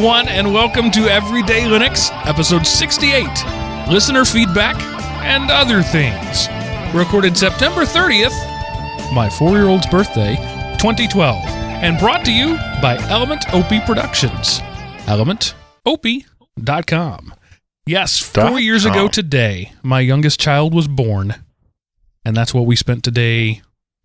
everyone, and welcome to Everyday Linux, episode 68 Listener Feedback and Other Things. Recorded September 30th, my four year old's birthday, 2012, and brought to you by Element OP Productions. ElementOP.com. Yes, four Dot years ago today, my youngest child was born, and that's what we spent today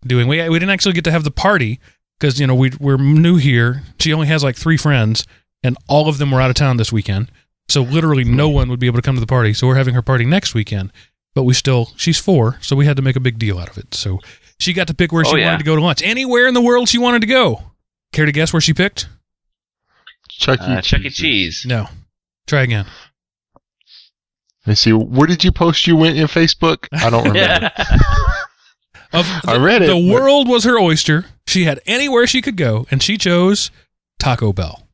doing. We, we didn't actually get to have the party because you know we we're new here. She only has like three friends, and all of them were out of town this weekend. So literally no one would be able to come to the party. So we're having her party next weekend. But we still she's four, so we had to make a big deal out of it. So she got to pick where Oh, she yeah. wanted to go to lunch. Anywhere in the world she wanted to go. Care to guess where she picked? Chuck E. Uh, Chuck E. Cheese. No. Try again. Let's see. Where did you post you went in Facebook? I don't remember. Of I read it. The but- world was her oyster. She had anywhere she could go, and she chose Taco Bell.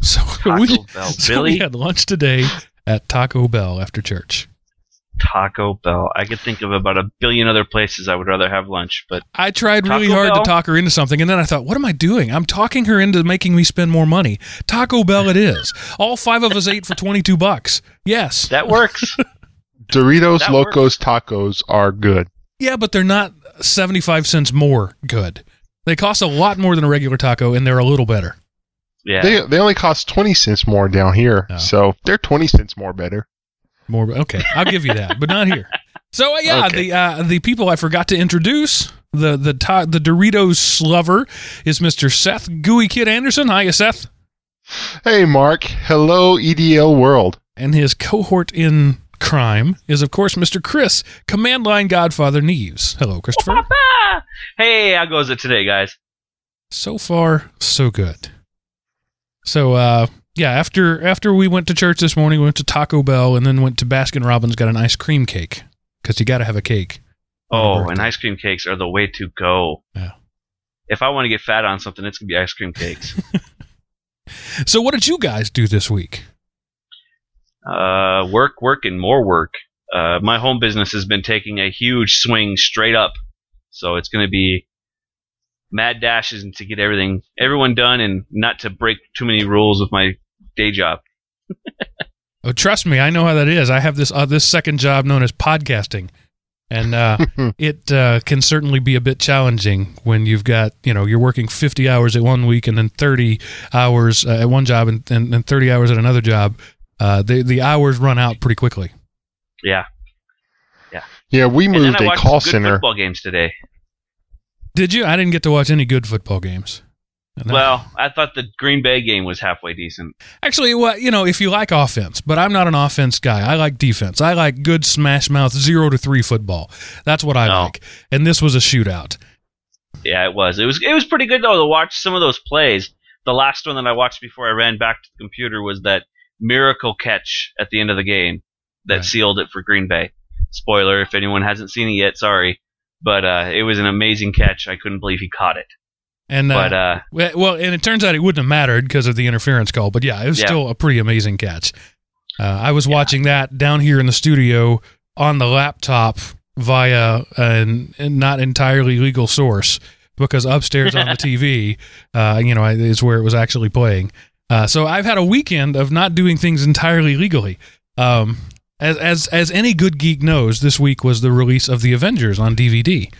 So Taco we, Bell. so we had lunch today at Taco Bell after church. Taco Bell. I could think of about a billion other places I would rather have lunch, but I tried really hard Bell? to talk her into something, and then I thought, what am I doing? I'm talking her into making me spend more money. Taco Bell it is. All five of us ate for 22 bucks. Yes. that works. Doritos That Locos Tacos are good. Yeah, but they're not 75 cents more good. They cost a lot more than a regular taco, and they're a little better. Yeah. They they only cost twenty cents more down here, Oh. so they're twenty cents more better. More okay, I'll give you that, but not here. So uh, yeah, Okay. the uh, the people I forgot to introduce the the ta- the Doritos slover is Mr. Seth GUI Kid Anderson. Hiya, Seth, Hey, Mark. Hello, EDL world. and his cohort in crime is of course Mr. Chris Command Line Godfather Neves. Hello, Christopher. hey, how goes it today, guys? so far so good so uh yeah after after we went to church this morning we went to taco bell and then went to baskin robbins got an ice cream cake because you got to have a cake Oh, and ice cream cakes are the way to go. Yeah. If I want to get fat on something, it's gonna be ice cream cakes. so what did you guys do this week uh, work, work, and more work. Uh, my home business has been taking a huge swing straight up, so it's gonna be mad dashes and to get everything, everyone done, and not to break too many rules with my day job. oh trust me i know how that is i have this uh, this second job known as podcasting and uh, it uh, can certainly be a bit challenging when you've got you know you're working 50 hours at one week and then 30 hours uh, at one job and, and, and 30 hours at another job uh, the the hours run out pretty quickly Yeah. Yeah, Yeah, we And then moved I a watched call some good center. football games today. Did you? I didn't get to watch any good football games. Well, I thought the Green Bay game was halfway decent. actually, well, you know, if you like offense, but I'm not an offense guy. I like defense. I like good smash mouth zero to three football. That's what I No. like. And this was a shootout. Yeah, it was. It was. It was pretty good though to watch some of those plays. The last one that I watched before I ran back to the computer was that miracle catch at the end of the game that Right. sealed it for Green Bay. Spoiler: if anyone hasn't seen it yet, sorry, but uh, it was an amazing catch. I couldn't believe he caught it. And uh, But uh, well, and it turns out it wouldn't have mattered because of the interference call. But yeah, it was Yeah. still a pretty amazing catch. Uh, I was watching that down here in the studio on the laptop via an, an not entirely legal source because upstairs on the TV, uh, you know, is where it was actually playing. Uh, so I've had a weekend of not doing things entirely legally. Um, as as as any good geek knows, this week was the release of the Avengers on DVD,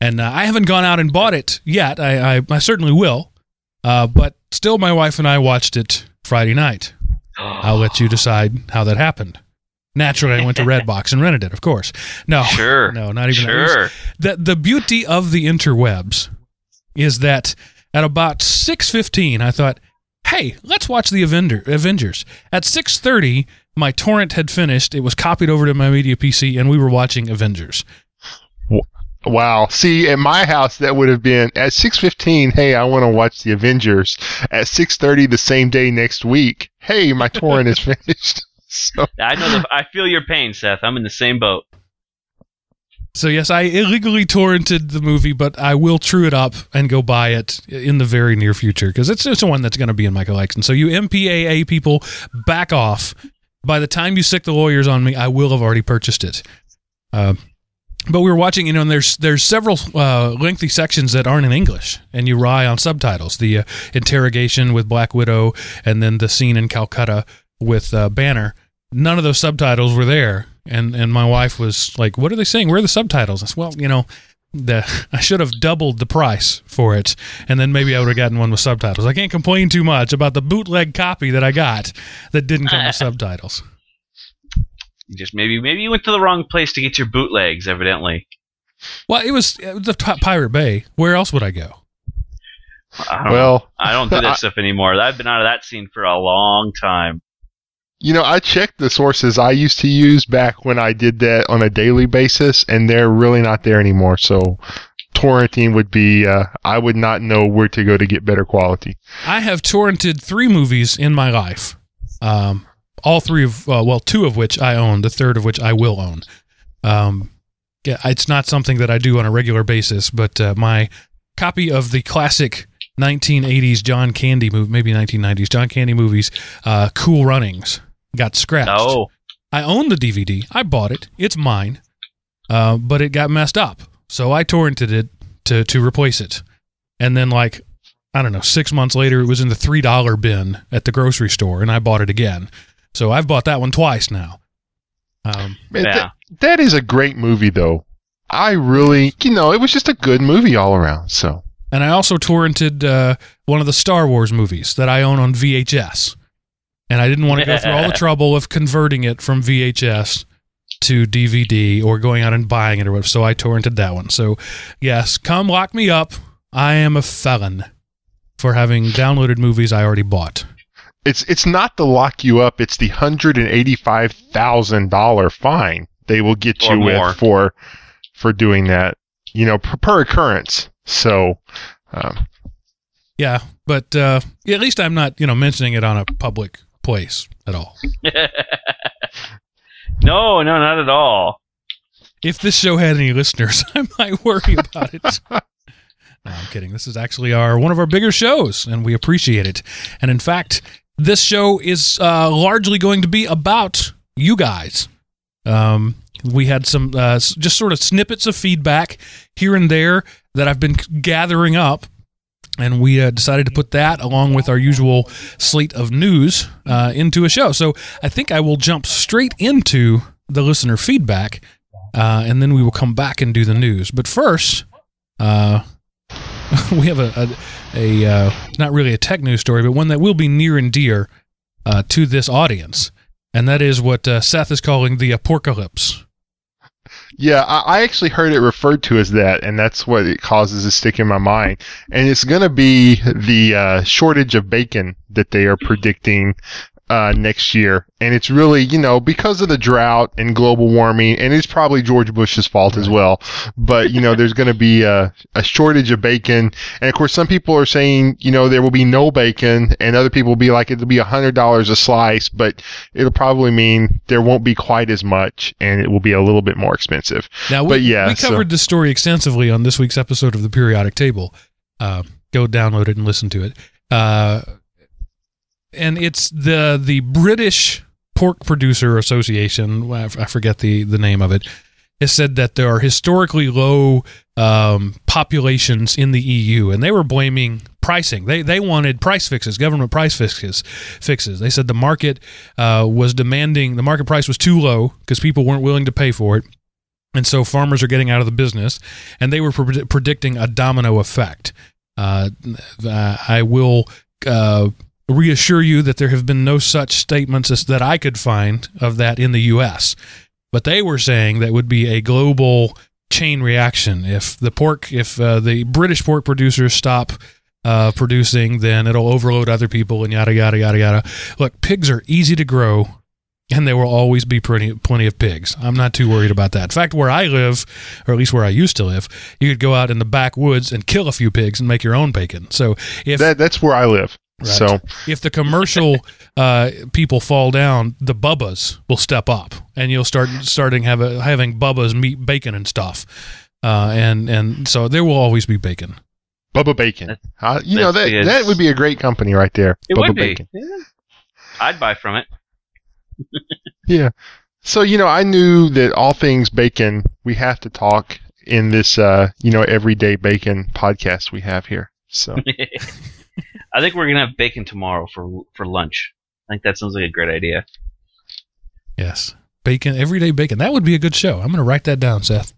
and uh, I haven't gone out and bought it yet. I I, I certainly will, uh, but still, my wife and I watched it Friday night. I'll let you decide how that happened. Naturally, I went to Redbox and rented it. Of course, no, sure, no, not even. Sure. the the beauty of the interwebs is that at about 6:15 I thought, "Hey, let's watch the Avenger, Avengers." At 6:30 my torrent had finished. It was copied over to my media PC and we were watching Avengers. Wow. See, at my house, that would have been at six fifteen. Hey, I want to watch the Avengers. At six thirty the same day next week. Hey, my torrent is finished. So I know. The, I feel your pain, Seth. I'm in the same boat. So yes, I illegally torrented the movie, but I will true it up and go buy it in the very near future because it's it's one that's going to be in my collection. So you MPAA people, back off. By the time you sic the lawyers on me, I will have already purchased it. Uh, but we were watching, you know, and there's there's several uh, lengthy sections that aren't in English, and you rely on subtitles. The uh, interrogation with Black Widow, and then the scene in Calcutta with uh, Banner. None of those subtitles were there, and and my wife was like, "What are they saying? Where are the subtitles?" I said, "Well, you know." The, I should have doubled the price for it, and then maybe I would have gotten one with subtitles. I can't complain too much about the bootleg copy that I got that didn't come with subtitles. You just maybe maybe you went to the wrong place to get your bootlegs. Evidently, Well, it was, it was the P- Pirate Bay. Where else would I go? I don't, Well, I don't do I- that stuff anymore. I've been out of that scene for a long time. You know, I checked the sources I used to use back when I did that on a daily basis, and they're really not there anymore. So, torrenting would be, uh, I would not know where to go to get better quality. I have torrented three movies in my life. Um, all three of, uh, well, two of which I own, the third of which I will own. Um, yeah, it's not something that I do on a regular basis, but uh, my copy of the classic 1980s John Candy movie, maybe 1990s John Candy movies, uh, Cool Runnings, got scratched. No, I own the DVD. I bought it. It's mine. Uh, but it got messed up. So I torrented it to, to replace it. And then, like, I don't know, six months later, it was in the $3 bin at the grocery store, and I bought it again. So I've bought that one twice now. Um, Man, Yeah. that, that is a great movie, though. I really, you know, it was just a good movie all around. So, and I also torrented uh, one of the Star Wars movies that I own on VHS. And I didn't want to go through all the trouble of converting it from VHS to DVD or going out and buying it or whatever. So I torrented that one. So, yes, come lock me up. I am a felon for having downloaded movies I already bought. it's it's not to lock you up; it's the hundred and eighty-five thousand dollar fine they will get Or you more. with for for doing that. You know, per, per occurrence. So, um, Yeah, but uh, at least I'm not, you know, mentioning it on a public place at all. no, no, not at all. If this show had any listeners, I might worry about it. No, I'm kidding. This is actually our one of our bigger shows, and we appreciate it. And in fact, this show is uh, largely going to be about you guys. Um, we had some uh, just sort of snippets of feedback here and there that I've been gathering up, and we uh, decided to put that along with our usual slate of news uh, into a show. So I think I will jump straight into the listener feedback, uh, and then we will come back and do the news. But first, uh, we have a a, a uh, not really a tech news story, but one that will be near and dear uh, to this audience, and that is what Seth is calling the apocalypse. Yeah, I, I actually heard it referred to as that, and that's what it causes to stick in my mind. And it's going to be the uh, shortage of bacon that they are predicting uh, next year, and it's really you know because of the drought and global warming, and it's probably George Bush's fault as well. But you know there's going to be a, a shortage of bacon, and of course some people are saying you know there will be no bacon, and other people will be like it'll be a hundred dollars a slice, but it'll probably mean there won't be quite as much, and it will be a little bit more expensive. Now, we, But yeah, we so- covered this story extensively on this week's episode of the Periodic Table. Uh, go download it and listen to it. Uh, and it's the the British Pork Producer Association. I forget the the name of it. Has said that there are historically low um, populations in the EU, and they were blaming pricing. They they wanted price fixes, government price fixes. Fixes. They said the market uh, was demanding the market price was too low because people weren't willing to pay for it. And so farmers are getting out of the business, and they were pre- predicting a domino effect. Uh, I will uh, reassure you that there have been no such statements as, that I could find of that in the U.S. But they were saying that would be a global chain reaction. If the pork, if uh, the British pork producers stop uh, producing, then it'll overload other people, and yada yada yada yada. Look, pigs are easy to grow and there will always be plenty, plenty of pigs. I'm not too worried about that. In fact, where I live, or at least where I used to live, you could go out in the backwoods and kill a few pigs and make your own bacon. So if That that's where I live. Right. So if the commercial uh, people fall down, the bubbas will step up, and you'll start starting have a, having bubbas meat bacon and stuff, uh, and and so there will always be bacon. Bubba Bacon, That- uh, you know that's that that would be a great company right there. It Bubba would be. Bacon. Yeah. I'd buy from it. Yeah. So, you know, I knew that all things bacon we have to talk in this, uh, you know, everyday bacon podcast we have here. So I think we're gonna have bacon tomorrow for for lunch. I think that sounds like a great idea. Yes. Bacon, everyday bacon. That would be a good show. I'm going to write that down, Seth.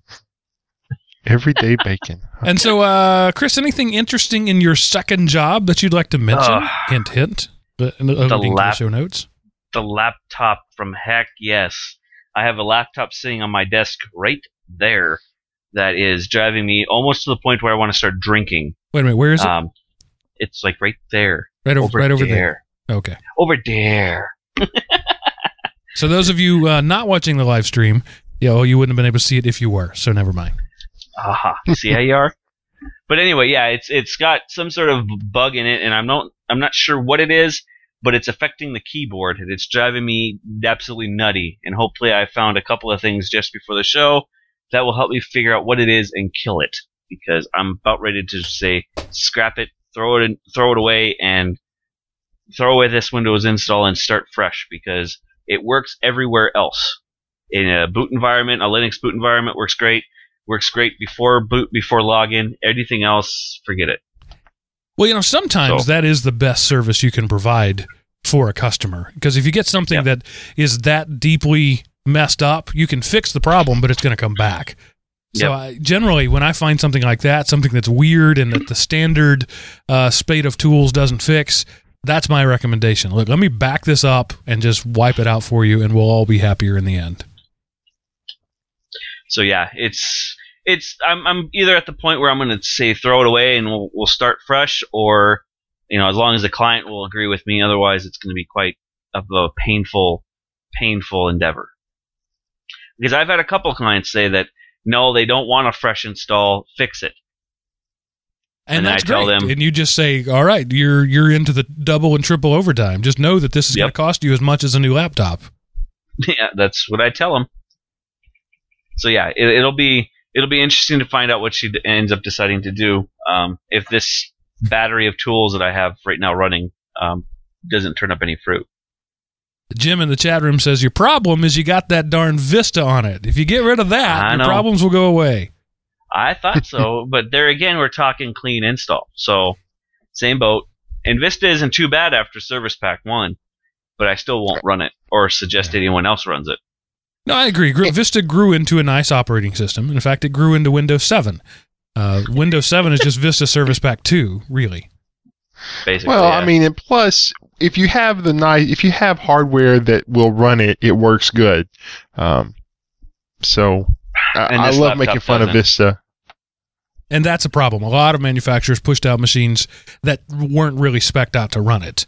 everyday bacon. And so, uh, Chris, anything interesting in your second job that you'd like to mention? Ugh. hint, hint. The, alluding the lap- show notes. The laptop from heck yes. I have a laptop sitting on my desk right there that is driving me almost to the point where I want to start drinking. Wait a minute. Where is it? Um, it's like right there. right over, over right over there. there. Okay. Over there. So those of you uh, not watching the live stream, you know, you wouldn't have been able to see it if you were. So never mind. Aha. See how you are? But anyway, yeah, it's it's got some sort of bug in it, and I'm not I'm not sure what it is, but it's affecting the keyboard, and it's driving me absolutely nutty. And hopefully, I found a couple of things just before the show that will help me figure out what it is and kill it, because I'm about ready to say scrap it, throw it in, throw it away, and throw away this Windows install and start fresh because it works everywhere else. In a boot environment, a Linux boot environment works great works great before boot, before login. Anything else, forget it. Well, you know, sometimes So- that is the best service you can provide for a customer. Because if you get something Yep. that is that deeply messed up, you can fix the problem, but it's going to come back. So Yep. I, generally, when I find something like that, something that's weird and that the standard uh, spate of tools doesn't fix, that's my recommendation. Look, let me back this up and just wipe it out for you, and we'll all be happier in the end. So yeah, it's it's I'm I'm either at the point where I'm going to say throw it away and we'll we'll start fresh, or you know, as long as the client will agree with me, otherwise it's going to be quite of a painful painful endeavor. Because I've had a couple clients say that no, they don't want a fresh install, fix it. And, And I tell great. them- and you just say, "All right, you're you're into the double and triple overtime. Just know that this is going to cost you as much as a new laptop." yeah, that's what I tell them. So yeah, it, it'll be it'll be interesting to find out what she ends up deciding to do. Um, if this battery of tools that I have right now running um, doesn't turn up any fruit. Jim in the chat room says your problem is you got that darn Vista on it. If you get rid of that, I your know. problems will go away. I thought so, but there again, we're talking clean install. So same boat. And Vista isn't too bad after Service Pack One, but I still won't run it or suggest anyone else runs it. No, I agree. Gr- Vista grew into a nice operating system. In fact, it grew into Windows 7. Uh, Windows 7 is just Vista Service Pack 2, really. Basically, Well, yeah. I mean, and plus, if you have the nice, if you have hardware that will run it, it works good. Um, so I, And I this love making fun of doesn't. Vista. And that's a problem. A lot of manufacturers pushed out machines that weren't really spec'd out to run it.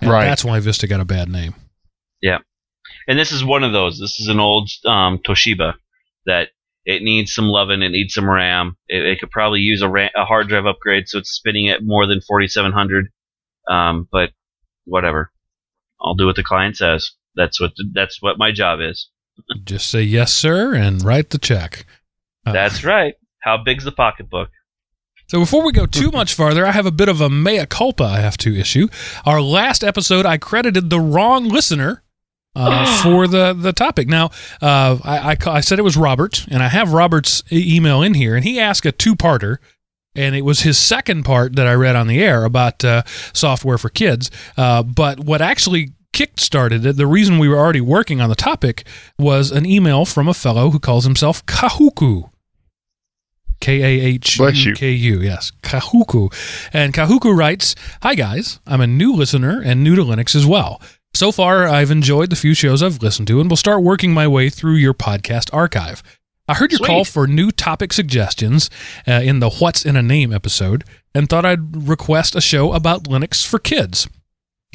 And Right. that's why Vista got a bad name. Yeah. And this is one of those. This is an old um, Toshiba that it needs some loving. It needs some RAM. It, it could probably use a, RAM, a hard drive upgrade, so it's spinning at more than 4700. Um, but whatever, I'll do what the client says. That's what that's what my job is. Just say yes, sir, and write the check. Uh, That's right. How big's the pocketbook? So before we go too much farther, I have a bit of a mea culpa I have to issue. Our last episode, I credited the wrong listener uh, for the, the topic. Now, uh, I, I, I said it was Robert, and I have Robert's email in here, and he asked a two-parter, and it was his second part that I read on the air about uh, software for kids. Uh, but what actually kick-started it, the reason we were already working on the topic, was an email from a fellow who calls himself Kahuku. K A H U. K U, yes, Kahuku. And Kahuku writes Hi, guys. I'm a new listener and new to Linux as well. So far, I've enjoyed the few shows I've listened to and will start working my way through your podcast archive. I heard your Sweet. call for new topic suggestions uh, in the What's in a Name episode and thought I'd request a show about Linux for kids.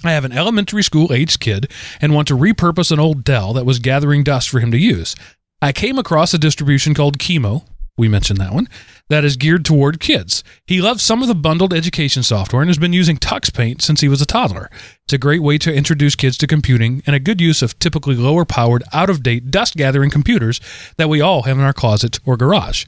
I have an elementary school aged kid and want to repurpose an old Dell that was gathering dust for him to use. I came across a distribution called Qimo, we mentioned that one, that is geared toward kids. He loves some of the bundled education software and has been using TuxPaint since he was a toddler. It's a great way to introduce kids to computing and a good use of typically lower powered, out of date, dust gathering computers that we all have in our closet or garage.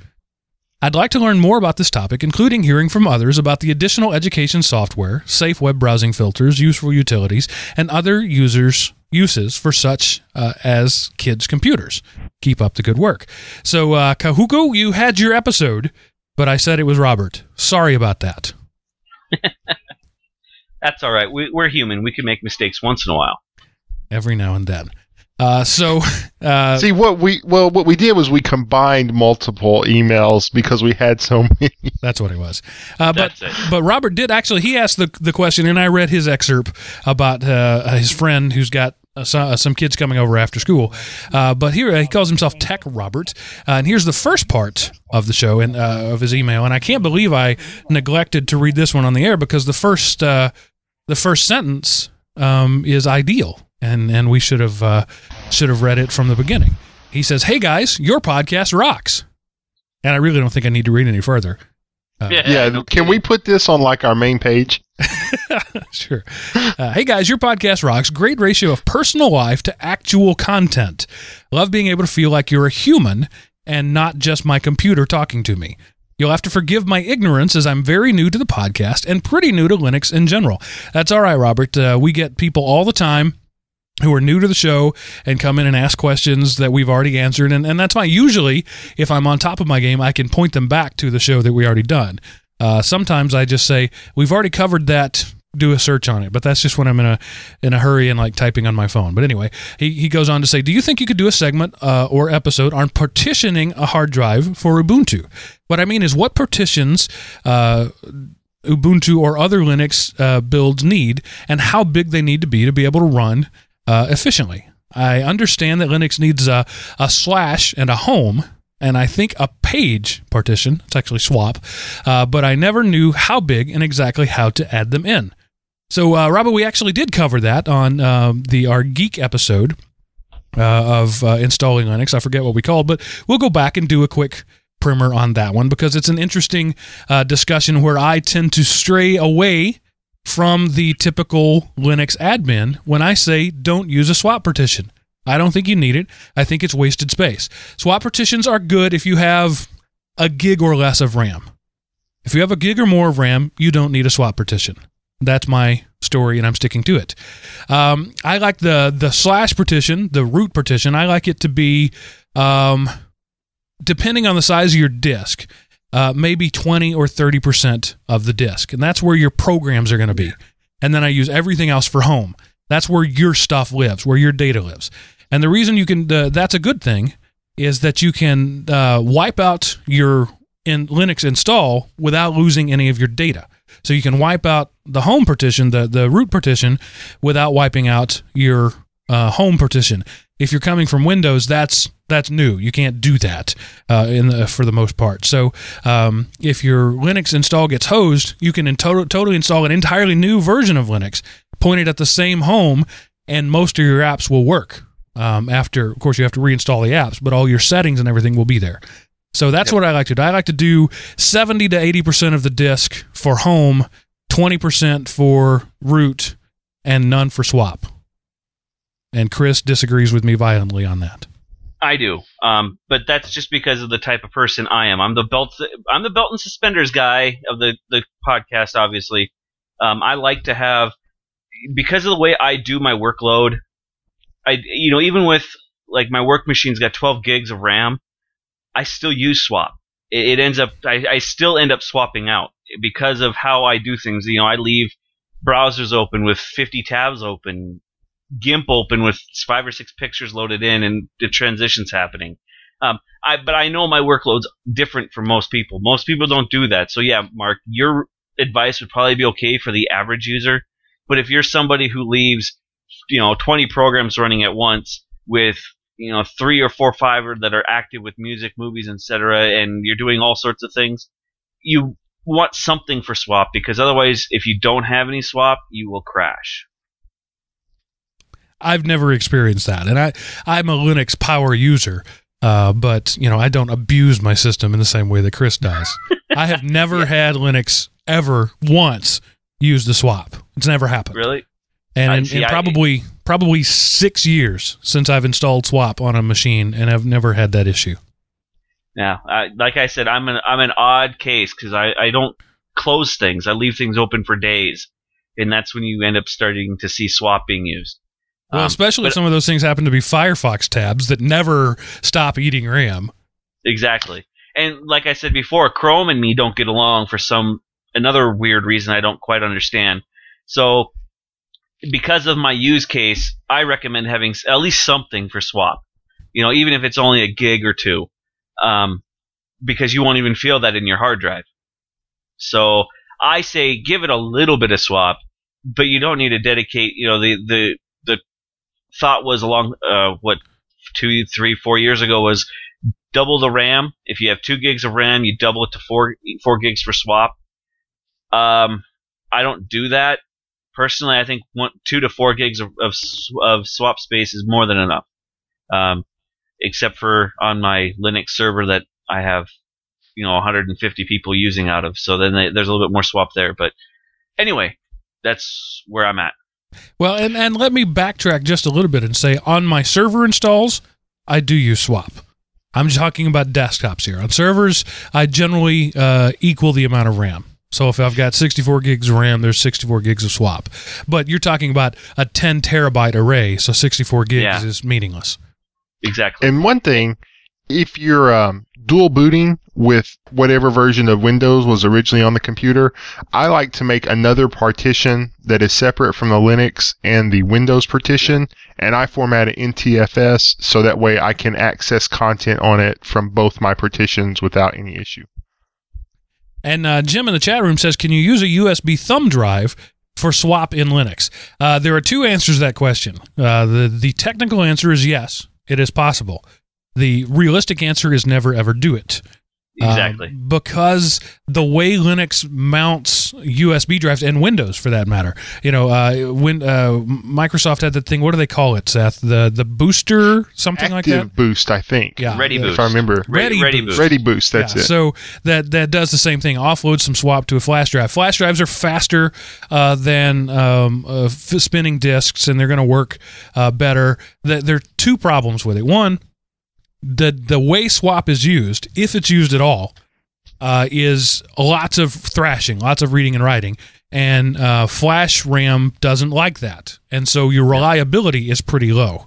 I'd like to learn more about this topic, including hearing from others about the additional education software, safe web browsing filters, useful utilities, and other users uses for such uh, as kids' computers. Keep up the good work. So, uh, Kahuku, you had your episode, but I said it was Robert. Sorry about that. That's all right. We, we're human. We can make mistakes once in a while. Every now and then. Uh, so, uh, See what we well what we did was we combined multiple emails because we had so many. that's what it was. Uh, but That's it. but Robert did actually. He asked the the question, and I read his excerpt about uh, his friend who's got. Uh, so- uh, some kids coming over after school, uh, but here he calls himself Tech Robert, uh, and here's the first part of the show and uh, of his email. And I can't believe I neglected to read this one on the air because the first uh, the first sentence um, is ideal, and and we should have uh, should have read it from the beginning. He says, "Hey guys, your podcast rocks," and I really don't think I need to read any further. yeah, no can we put this on like our main page? sure. Uh, hey guys, your podcast rocks. Great ratio of personal life to actual content. Love being able to feel like you're a human and not just my computer talking to me. You'll have to forgive my ignorance as I'm very new to the podcast and pretty new to Linux in general. That's all right, Robert. Uh, we get people all the time who are new to the show and come in and ask questions that we've already answered. And, and that's fine. Usually, if I'm on top of my game, I can point them back to the show that we already done. Uh, sometimes I just say, we've already covered that. Do a search on it, but that's just when I'm in a in a hurry and like typing on my phone. But anyway, he, he goes on to say, "Do you think you could do a segment uh, or episode on partitioning a hard drive for Ubuntu? What I mean is, what partitions uh, Ubuntu or other Linux uh, builds need, and how big they need to be to be able to run uh, efficiently. I understand that Linux needs a, a slash and a home, and I think a page partition. It's actually swap, uh, but I never knew how big and exactly how to add them in. So, uh, Robert, we actually did cover that on um, the our geek episode uh, of uh, installing Linux. I forget what we called, but we'll go back and do a quick primer on that one because it's an interesting uh, discussion where I tend to stray away from the typical Linux admin when I say don't use a swap partition. I don't think you need it. I think it's wasted space. Swap partitions are good if you have a gig or less of RAM. If you have a gig or more of RAM, you don't need a swap partition. That's my story, and I'm sticking to it. Um, I like the the slash partition, the root partition. I like it to be, um, depending on the size of your disk, uh, maybe 20 or 30 percent of the disk, and that's where your programs are going to be. And then I use everything else for home. That's where your stuff lives, where your data lives. And the reason you can uh, that's a good thing is that you can uh, wipe out your in Linux install without losing any of your data. So you can wipe out the home partition, the the root partition, without wiping out your uh, home partition. If you're coming from Windows, that's that's new. You can't do that uh, in the, for the most part. So um, if your Linux install gets hosed, you can in to- totally install an entirely new version of Linux, pointed at the same home, and most of your apps will work. Um, after, of course, you have to reinstall the apps, but all your settings and everything will be there. So that's what I like to do. I like to do 70 to 80% of the disk for home, 20% for root, and none for swap. And Chris disagrees with me violently on that. I do, um, but that's just because of the type of person I am. I'm the belt. I'm the belt and suspenders guy of the the podcast. Obviously, um, I like to have because of the way I do my workload. I you know even with like my work machine's got 12 gigs of RAM, I still use swap. It, it ends up I, I still end up swapping out because of how I do things. You know, I leave browsers open with 50 tabs open, GIMP open with five or six pictures loaded in, and the transitions happening. Um, I but I know my workload's different from most people. Most people don't do that. So yeah, Mark, your advice would probably be okay for the average user. But if you're somebody who leaves, you know, 20 programs running at once with you know three or four five that are active with music, movies, etc., and you're doing all sorts of things, you want something for swap because otherwise, if you don't have any swap, you will crash. I've never experienced that, and I I'm a Linux power user, uh, but you know I don't abuse my system in the same way that Chris does. I have never had Linux ever once use the swap. It's never happened, Really? and in, in probably probably six years since I've installed swap on a machine, and I've never had that issue. Yeah, I, like I said, I'm an I'm an odd case because I, I don't close things. I leave things open for days, and that's when you end up starting to see swap being used. Well, Um, especially but- if some of those things happen to be Firefox tabs that never stop eating RAM. Exactly. And like I said before, Chrome and me don't get along for some another weird reason I don't quite understand. So because of my use case, I recommend having at least something for swap. You know, even if it's only a gig or two, um, because you won't even feel that in your hard drive. So I say give it a little bit of swap, but you don't need to dedicate. You know, the the thought was along uh, what two, three, four years ago was double the RAM. If you have two gigs of RAM, you double it to four four gigs for swap. Um, I don't do that personally. I think one, two to four gigs of, of of swap space is more than enough. Um, except for on my Linux server that I have, you know, 150 people using out of. So then they, there's a little bit more swap there. But anyway, that's where I'm at. Well, and, and let me backtrack just a little bit and say on my server installs, I do use swap. I'm talking about desktops here. On servers, I generally uh, equal the amount of RAM. So if I've got 64 gigs of RAM, there's 64 gigs of swap. But you're talking about a 10 terabyte array, so 64 gigs Yeah. is meaningless. Exactly. And one thing, if you're um, dual booting with whatever version of Windows was originally on the computer, I like to make another partition that is separate from the Linux and the Windows partition, and I format it NTFS so that way I can access content on it from both my partitions without any issue. And uh, Jim in the chat room says, "Can you use a USB thumb drive for swap in Linux?" Uh, there are two answers to that question. Uh, the the technical answer is yes, it is possible. The realistic answer is never ever do it. Um, exactly. because the way Linux mounts USB drives and Windows for that matter, you know, uh, when uh, Microsoft had that thing. What do they call it, Seth? The the booster, something like Active that. Boost, I think. Yeah, Ready Boost. If I remember. Ready Ready Boost. Boost. Ready Boost, that's yeah, it. So that that does the same thing. Offloads some swap to a flash drive. Flash drives are faster uh, than um, uh, f- spinning disks, and they're going to work uh, better. Th- There are two problems with it. One, the the way swap is used, if it's used at all, uh, is lots of thrashing, lots of reading and writing. And uh, Flash RAM doesn't like that, and so your reliability is pretty low.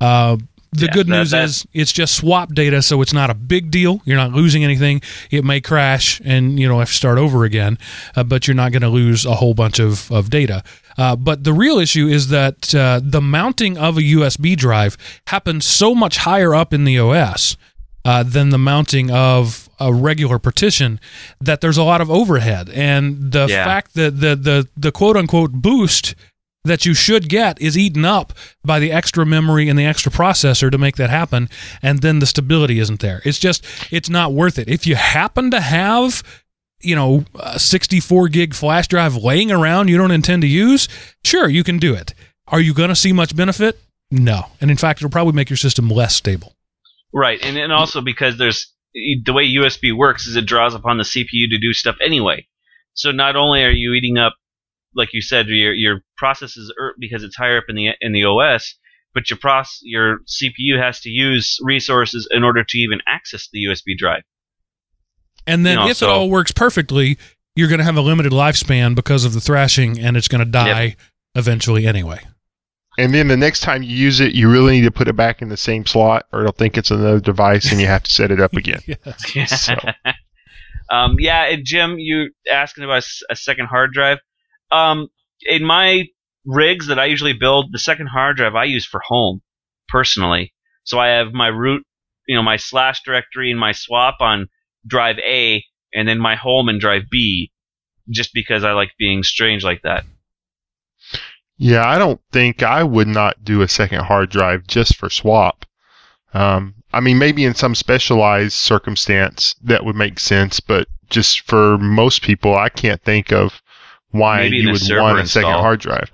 Uh, the Yeah, good that- news that- is it's just swap data, so it's not a big deal. You're not losing anything. It may crash, and you know have to start over again, uh, but you're not going to lose a whole bunch of of data. Uh, but the real issue is that uh, the mounting of a USB drive happens so much higher up in the OS uh, than the mounting of a regular partition that there's a lot of overhead. And the Yeah. fact that the, the, the quote unquote boost that you should get is eaten up by the extra memory and the extra processor to make that happen. And then the stability isn't there. It's just, it's not worth it. If you happen to have, you know, a 64 gig flash drive laying around you don't intend to use, sure, you can do it. Are you going to see much benefit? No. And in fact, it'll probably make your system less stable. Right, and and also because there's the way USB works is it draws upon the CPU to do stuff anyway. So not only are you eating up, like you said, your your processes er, because it's higher up in the in the OS, but your process your CPU has to use resources in order to even access the USB drive. And then You know, if it all works perfectly, you're going to have a limited lifespan because of the thrashing and it's going to die eventually anyway. And then the next time you use it, you really need to put it back in the same slot, or it'll think it's another device, and you have to set it up again. So- um, yeah, and Jim, you asking about a second hard drive. Um, in my rigs that I usually build, the second hard drive I use for home, personally. So I have my root, you know, my slash directory and my swap on drive A, and then my home in drive B, just because I like being strange like that. Yeah, I don't think I would not do a second hard drive just for swap. Um, I mean, maybe in some specialized circumstance that would make sense, but just for most people, I can't think of why Maybe you would want a second install. hard drive.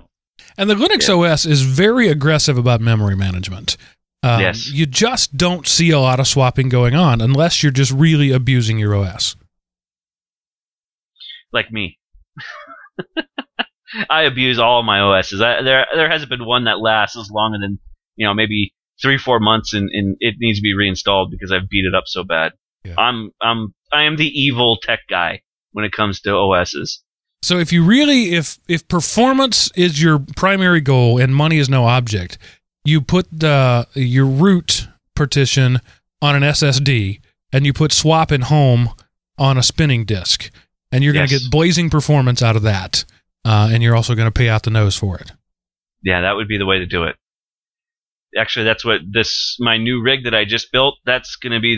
And the Linux OS is very aggressive about memory management. Um, Yes. You just don't see a lot of swapping going on unless you're just really abusing your OS. like me. I abuse all my OSs. I, there, there hasn't been one that lasts as longer than you know maybe three, four months, and, and it needs to be reinstalled because I've beat it up so bad. Yeah. I'm I'm I am the evil tech guy when it comes to OSs. So if you really if if performance is your primary goal and money is no object, you put the your root partition on an SSD and you put swap and home on a spinning disk, and you're going to get blazing performance out of that, uh, and you're also going to pay out the nose for it. Yeah, that would be the way to do it. Actually, that's what this my new rig that I just built. That's going to be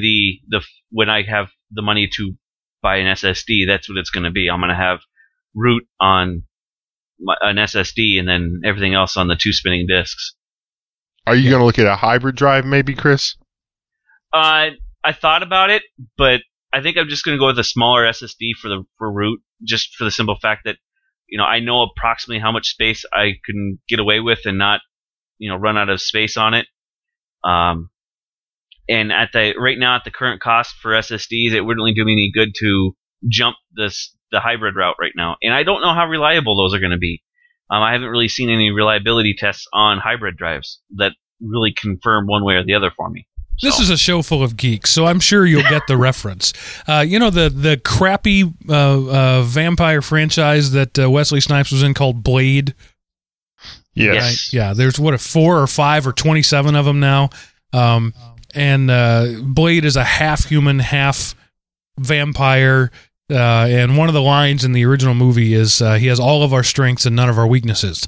the the when I have the money to buy an SSD. That's what it's going to be. I'm going to have root on my, an SSD and then everything else on the two spinning disks. Are you going to look at a hybrid drive, maybe, Chris? Uh, I thought about it, but I think I'm just going to go with a smaller SSD for the for root, just for the simple fact that you know I know approximately how much space I can get away with and not you know run out of space on it. Um, and at the right now at the current cost for SSDs, it wouldn't really do me any good to jump this the hybrid route right now, and I don't know how reliable those are going to be. Um, I haven't really seen any reliability tests on hybrid drives that really confirm one way or the other for me. This is a show full of geeks, so I'm sure you'll get the reference. Uh, you know the the crappy uh, uh, vampire franchise that uh, Wesley Snipes was in called Blade. Yes. Yes. Yeah, there's what a four or five or twenty seven of them now, um, and uh, Blade is a half human, half vampire. Uh, and one of the lines in the original movie is uh, he has all of our strengths and none of our weaknesses.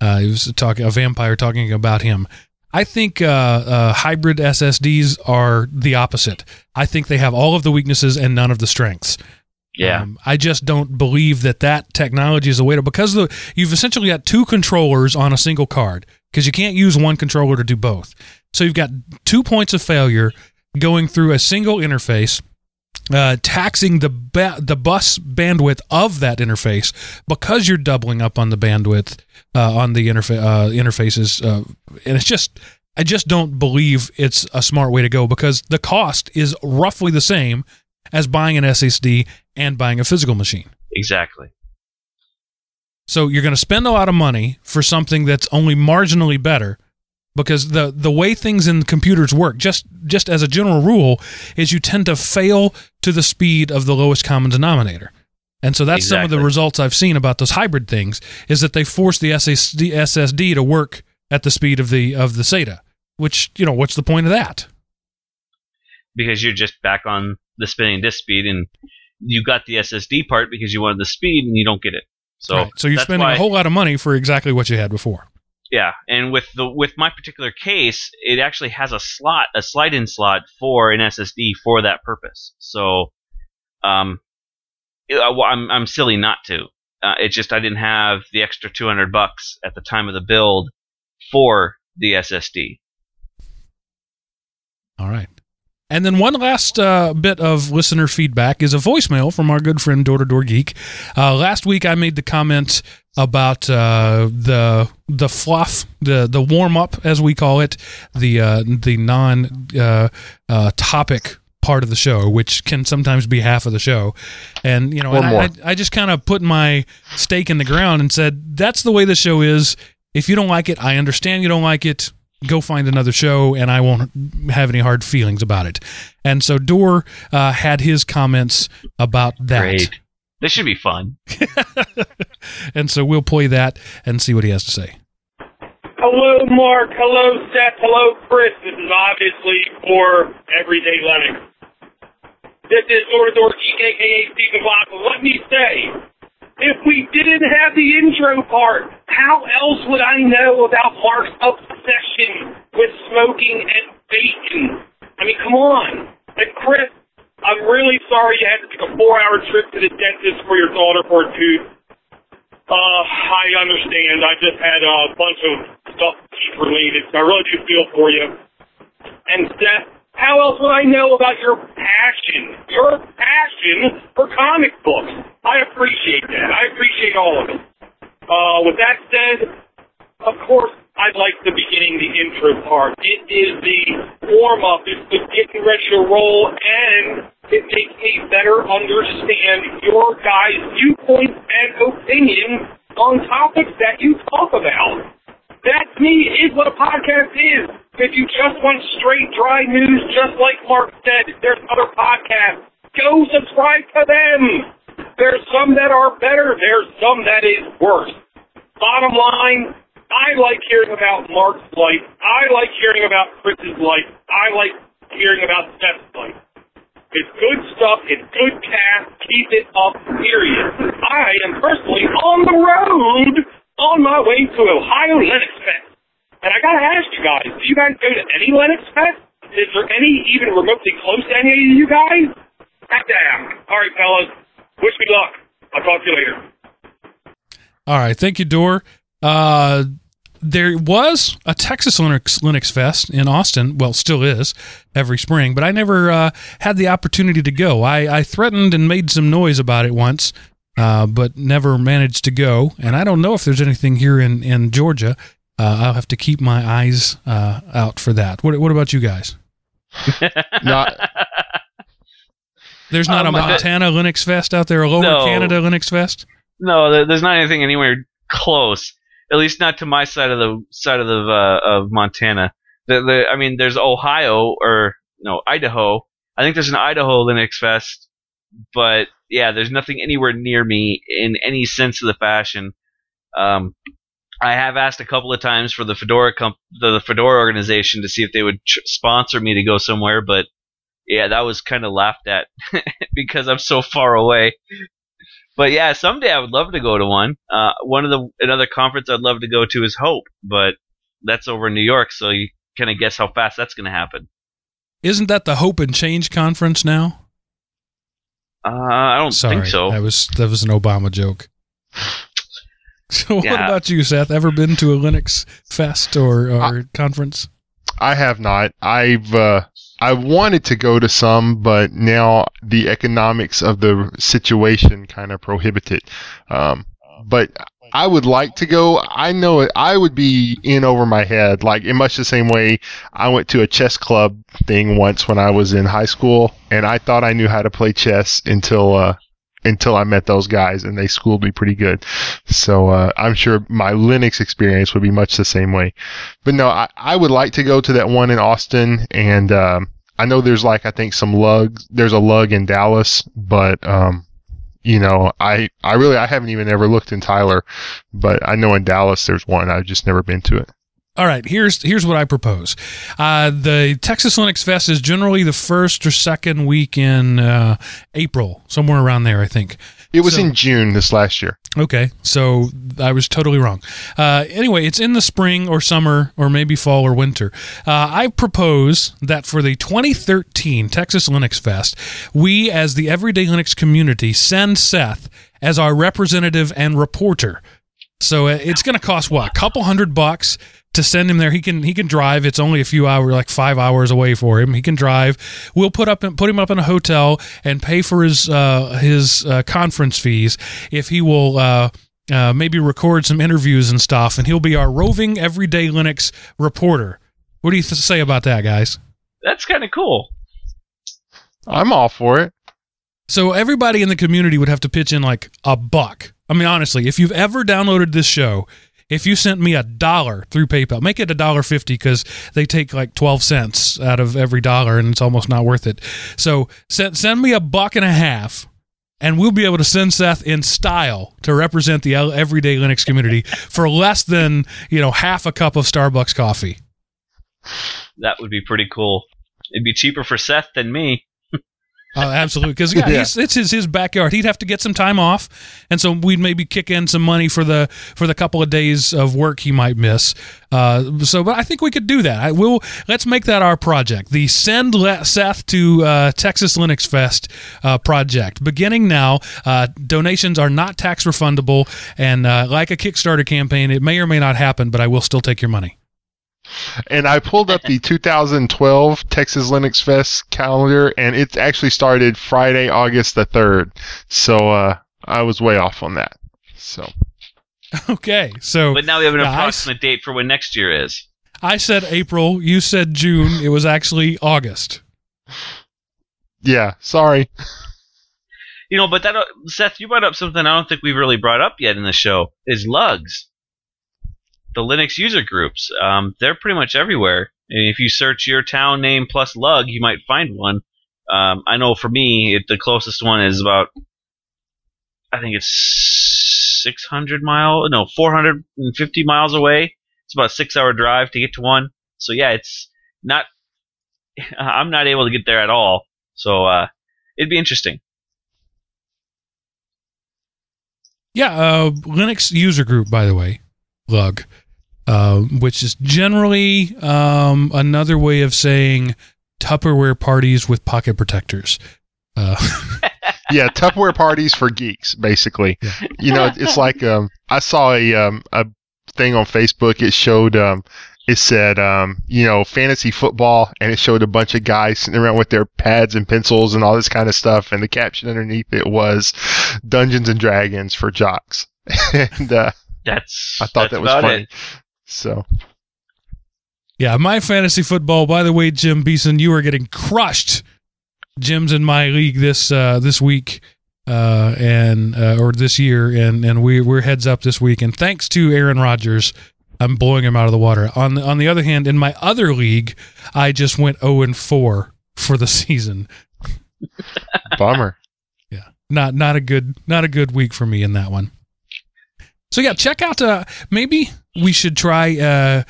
Uh, he was talking a vampire talking about him. I think uh, uh, hybrid SSDs are the opposite. I think they have all of the weaknesses and none of the strengths. Yeah. Um, I just don't believe that that technology is the way to because the you've essentially got two controllers on a single card because you can't use one controller to do both. So you've got two points of failure going through a single interface, uh, taxing the ba- the bus bandwidth of that interface because you're doubling up on the bandwidth uh, on the interfa- uh, interfaces, uh, and it's just. I just don't believe it's a smart way to go because the cost is roughly the same as buying an SSD and buying a physical machine. Exactly. So you're going to spend a lot of money for something that's only marginally better because the the way things in computers work just just as a general rule is you tend to fail to the speed of the lowest common denominator. And so that's some of the results I've seen about those hybrid things is that they force the SSD, SSD to work at the speed of the of the SATA, which, you know, what's the point of that? because you're just back on the spinning disk speed and you got the SSD part because you wanted the speed and you don't get it. So Right. so you're spending why- a whole lot of money for exactly what you had before. Yeah, and with the with my particular case, it actually has a slot, a slide-in slot for an SSD for that purpose. So, um, I, I'm I'm silly not to. Uh, it's just I didn't have the extra 200 bucks at the time of the build for the SSD. All right. And then one last uh, bit of listener feedback is a voicemail from our good friend Door to Door Geek. Uh, last week I made the comment about uh, the the fluff, the the warm up as we call it, the uh, the non uh, uh, topic part of the show, which can sometimes be half of the show. And you know, and I. I, I just kind of put my stake in the ground and said that's the way the show is. If you don't like it, I understand you don't like it go find another show and I won't have any hard feelings about it. And so Door uh, had his comments about that. Great. This should be fun. and so we'll play that and see what he has to say. Hello, Mark. Hello, Seth. Hello, Chris. This is obviously for Everyday Linux. This is Door to Door Geek, aka Stephen Block. Let me say, if we didn't have the intro part, how else would I know about Mark's obsession with smoking and bacon? I mean, come on. And Chris, I'm really sorry you had to take a four-hour trip to the dentist for your daughter for a tooth. Uh, I understand. I just had a bunch of stuff related, so I really do feel for you. And Seth, how else would I know about your passion? Your passion for comic books. I appreciate that. I appreciate all of it. Uh, with that said, of course, I'd like the beginning, the intro part. It is the warm up. It's the getting ready to roll, and it makes me better understand your guys' viewpoints and opinions on topics that you talk about. That to me is what a podcast is. If you just want straight, dry news, just like Mark said, there's other podcasts. Go subscribe to them. There's some that are better. There's some that is worse. Bottom line, I like hearing about Mark's life. I like hearing about Chris's life. I like hearing about Seth's life. It's good stuff. It's good cast. Keep it up, period. I am personally on the road on my way to Ohio Linux Fest. And I gotta ask you guys, do you guys go to any Linux Fest? Is there any even remotely close to any of you guys? Heck damn. All right, fellas. Wish me luck. I'll talk to you later. All right, thank you, Dor. Uh, there was a Texas Linux Linux Fest in Austin. Well, still is every spring, but I never uh, had the opportunity to go. I, I threatened and made some noise about it once, uh, but never managed to go. And I don't know if there's anything here in in Georgia. Uh, I'll have to keep my eyes uh, out for that. What What about you guys? No, There's not Um, a Montana Linux Fest out there, a Lower No. Canada Linux Fest. No, there's not anything anywhere close. At least not to my side of the side of the uh, of Montana. The, the, I mean, there's Ohio or no Idaho. I think there's an Idaho Linux Fest, but yeah, there's nothing anywhere near me in any sense of the fashion. Um, I have asked a couple of times for the Fedora comp- the, Fedora organization to see if they would sponsor me to go somewhere, but yeah, that was kind of laughed at because I'm so far away. But yeah, someday I would love to go to one. Uh, one of the another conference I'd love to go to is Hope, but that's over in New York, so you kind of guess how fast that's going to happen. Isn't that the Hope and Change conference now? Uh, I don't Sorry, think so. That was that was an Obama joke. So what Yeah. about you, Seth? Ever been to a Linux fest or, or conference? I have not. I've uh, I wanted to go to some, but now the economics of the situation kind of prohibit it. Um, but I would like to go. I know it, I would be in over my head, like in much the same way I went to a chess club thing once when I was in high school, and I thought I knew how to play chess until uh, until I met those guys, and they schooled me pretty good. So uh, I'm sure my Linux experience would be much the same way. But no, I, I would like to go to that one in Austin, and um, I know there's like I think some lugs. There's a lug in Dallas, but um, you know, I I really I haven't even ever looked in Tyler, but I know in Dallas there's one. I've just never been to it. All right, here's here's what I propose. Uh, the Texas Linux Fest is generally the first or second week in uh, April, somewhere around there, I think. It was So- in June this last year. Okay, so I was totally wrong. Uh, anyway, it's in the spring or summer or maybe fall or winter. Uh, I propose that for the 2013 Texas Linux Fest, we, as the Everyday Linux community, send Seth as our representative and reporter. So uh, it's going to cost what a couple hundred bucks to send him there. He can he can drive. It's only a few hours, like five hours away for him. He can drive. We'll put up and put him up in a hotel and pay for his uh, his uh, conference fees if he will. Uh, uh, maybe record some interviews and stuff, and he'll be our roving everyday Linux reporter. What do you th- say about that, guys? That's kind of cool. I'm all for it. So everybody in the community would have to pitch in like a buck. I mean, honestly, if you've ever downloaded this show, if you sent me a dollar through PayPal, make it a dollar fifty because they take like twelve cents out of every dollar, and it's almost not worth it. So send send me a buck and a half, and we'll be able to send Seth in style to represent the everyday Linux community for less than you know half a cup of Starbucks coffee. That would be pretty cool. It'd be cheaper for Seth than me. Oh, absolutely. Because yeah, Yeah. It's his his backyard. He'd have to get some time off, and so we'd maybe kick in some money for the for the couple of days of work he might miss. Uh, so, but I think we could do that. I will. Let's make that our project. The send Le- Seth to uh, Texas Linux Fest uh, project. Beginning now, uh, donations are not tax refundable, and uh, like a Kickstarter campaign, it may or may not happen, but I will still take your money. And I pulled up the 2012 Texas Linux Fest calendar, and it actually started Friday, August the 3rd. So uh, I was way off on that. So Okay, so But now we have an Yeah, I s- approximate date for when next year is. I said April. You said June. It was actually August. yeah, sorry. You know, but that uh, Seth, you brought up something I don't think we've really brought up yet in the show is lugs. The Linux user groups. Um, they're pretty much everywhere. And if you search your town name plus lug, you might find one. Um, I know for me, it, the closest one is about, I think it's 600 mile, no, 450 miles away. It's about a six hour drive to get to one. So yeah, it's not, I'm not able to get there at all. So, uh, it'd be interesting. Yeah, uh, Linux user group, by the way, lug, uh, which is generally um, another way of saying Tupperware parties with pocket protectors. Uh, yeah, Tupperware parties for geeks, basically. Yeah. You know, it's like um, I saw a um, a thing on Facebook. It showed um, it said um, you know fantasy football, and it showed a bunch of guys sitting around with their pads and pencils and all this kind of stuff, and the caption underneath it was Dungeons and Dragons for jocks, and uh, That's, I thought that's that was funny. it. So yeah, my fantasy football. By the way, Jim Beeson, you are getting crushed. Jim's in my league this uh, this week. Uh, and uh, or this year, and and we we're heads up this week, and thanks to Aaron Rodgers, I'm blowing him out of the water. On the, on the other hand, in my other league, I just went 0 and 4 for the season. bummer. Yeah, not not a good not a good week for me in that one. So yeah, check out. Uh, maybe we should try uh,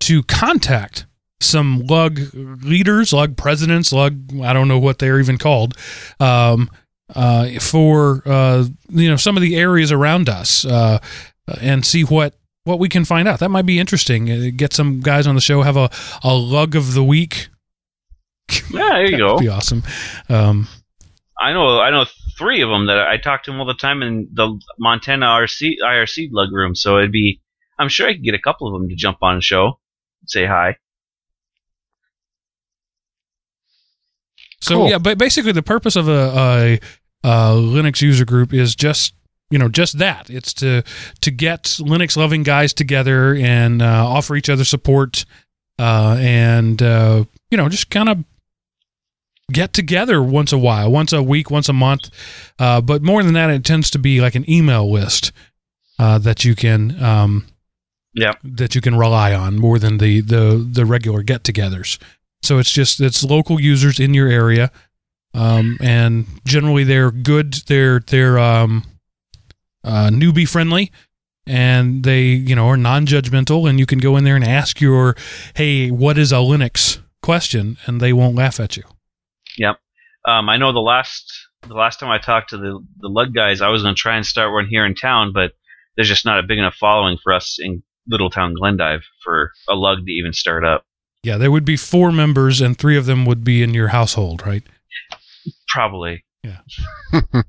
to contact some lug leaders, lug presidents, lug I don't know what they're even called, um, uh, for uh, you know some of the areas around us, uh, and see what what we can find out. That might be interesting. Uh, get some guys on the show, have a a lug of the week. Yeah, there you go. Be awesome. Um, I know I know three of them that I talk to them all the time in the Montana RC IRC lug room. So it'd be I'm sure I could get a couple of them to jump on the show, say hi. So Cool. yeah, but basically the purpose of a, a, a Linux user group is just you know just that. It's to to get Linux loving guys together and uh, offer each other support uh, and uh, you know just kind of get together once a while, once a week, once a month. Uh, but more than that, it tends to be like an email list uh, that you can um, Yep. that you can rely on more than the the the regular get-togethers. So it's just it's local users in your area, um, and generally they're good. They're they're um, uh, newbie friendly, and they you know are non-judgmental, and you can go in there and ask your hey, what is a Linux question, and they won't laugh at you. Um, I know the last the last time I talked to the the lug guys, I was going to try and start one here in town, but there's just not a big enough following for us in Little Town Glendive for a lug to even start up. Yeah, there would be four members, and three of them would be in your household, right? Probably. Yeah.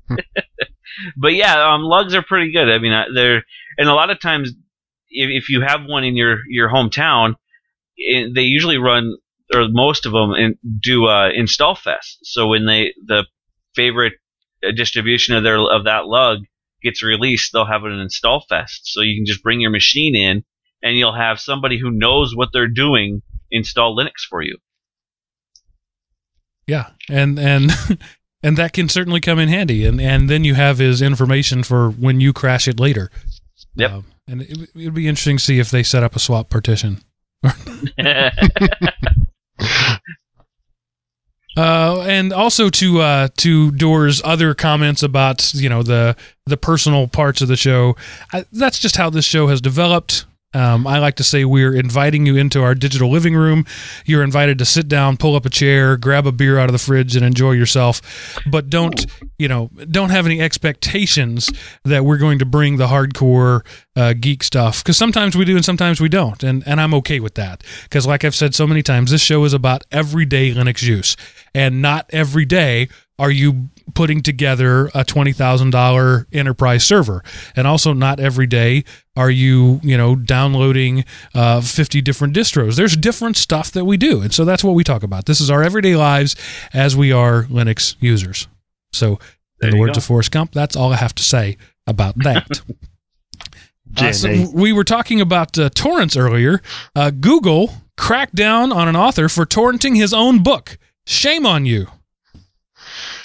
but yeah, um, lugs are pretty good. I mean, uh, they're and a lot of times, if, if you have one in your your hometown, it, they usually run or most of them in, do uh, install fest. So when they the favorite uh, distribution of their of that lug gets released, they'll have an install fest. So you can just bring your machine in, and you'll have somebody who knows what they're doing install Linux for you. Yeah, and and and that can certainly come in handy. And and then you have his information for when you crash it later. Yep. Um, and it'd be interesting to see if they set up a swap partition. Uh, and also to uh, to Door's other comments about you know the the personal parts of the show. I, that's just how this show has developed. Um, I like to say we're inviting you into our digital living room. You're invited to sit down, pull up a chair, grab a beer out of the fridge, and enjoy yourself. But don't you know? Don't have any expectations that we're going to bring the hardcore uh, geek stuff because sometimes we do and sometimes we don't, and and I'm okay with that because like I've said so many times, this show is about everyday Linux use, and not every day are you putting together a twenty thousand dollar enterprise server, and also not every day are you you know downloading uh, fifty different distros. There's different stuff that we do, and so that's what we talk about. This is our everyday lives as we are Linux users. So, in the words go. of Forrest Gump, that's all I have to say about that. Uh, so we were talking about uh, torrents earlier. Uh, Google cracked down on an author for torrenting his own book. Shame on you.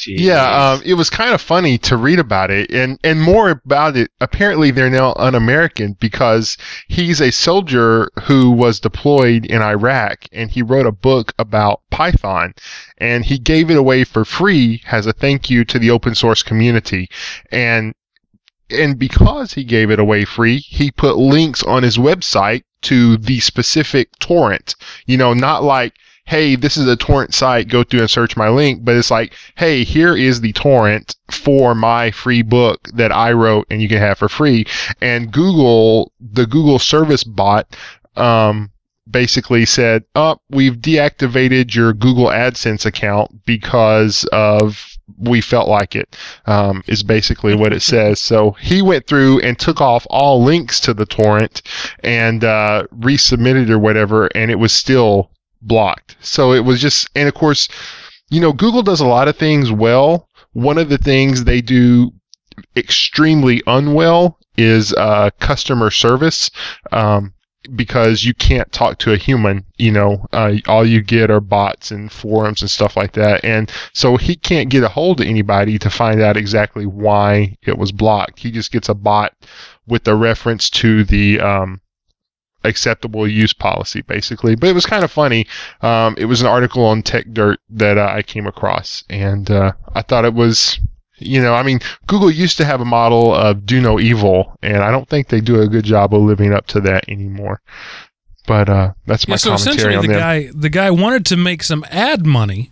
Jeez. Yeah, um, it was kind of funny to read about it, and and more about it. Apparently, they're now un-American because he's a soldier who was deployed in Iraq, and he wrote a book about Python, and he gave it away for free as a thank you to the open source community, and and because he gave it away free, he put links on his website to the specific torrent. You know, not like hey, this is a torrent site, go through and search my link. But it's like, hey, here is the torrent for my free book that I wrote and you can have for free. And Google, the Google service bot, um, basically said, oh, we've deactivated your Google AdSense account because of we felt like it. Um, is basically what it says. So he went through and took off all links to the torrent and uh, resubmitted or whatever, and it was still blocked. So it was just, and of course, you know, Google does a lot of things well. One of the things they do extremely unwell is uh, customer service. Um, because you can't talk to a human, you know, uh, all you get are bots and forums and stuff like that. And so he can't get a hold of anybody to find out exactly why it was blocked. He just gets a bot with the reference to the, um, acceptable use policy, basically. But it was kind of funny. Um, it was an article on Techdirt that uh, I came across, and uh, I thought it was, you know, I mean, Google used to have a model of do no evil, and I don't think they do a good job of living up to that anymore. But uh, that's my Yeah, so commentary essentially, on the them. guy the guy wanted to make some ad money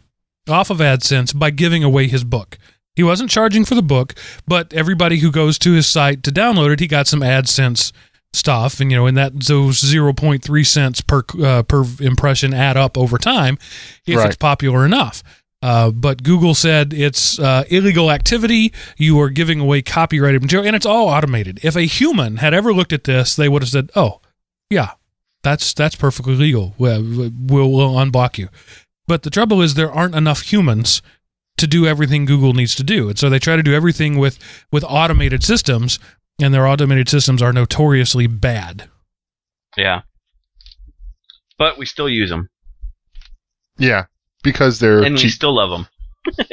off of AdSense by giving away his book. He wasn't charging for the book, but everybody who goes to his site to download it, he got some AdSense stuff, and you know, and that those zero point three cents per uh, per impression add up over time if Right. it's popular enough. Uh, but Google said it's uh, illegal activity. You are giving away copyrighted material, and it's all automated. If a human had ever looked at this, they would have said, "Oh, yeah, that's that's perfectly legal. We'll, we'll, we'll unblock you." But the trouble is, there aren't enough humans to do everything Google needs to do, and so they try to do everything with with automated systems, and their automated systems are notoriously bad. Yeah. But we still use them, yeah, because they're and we still love them.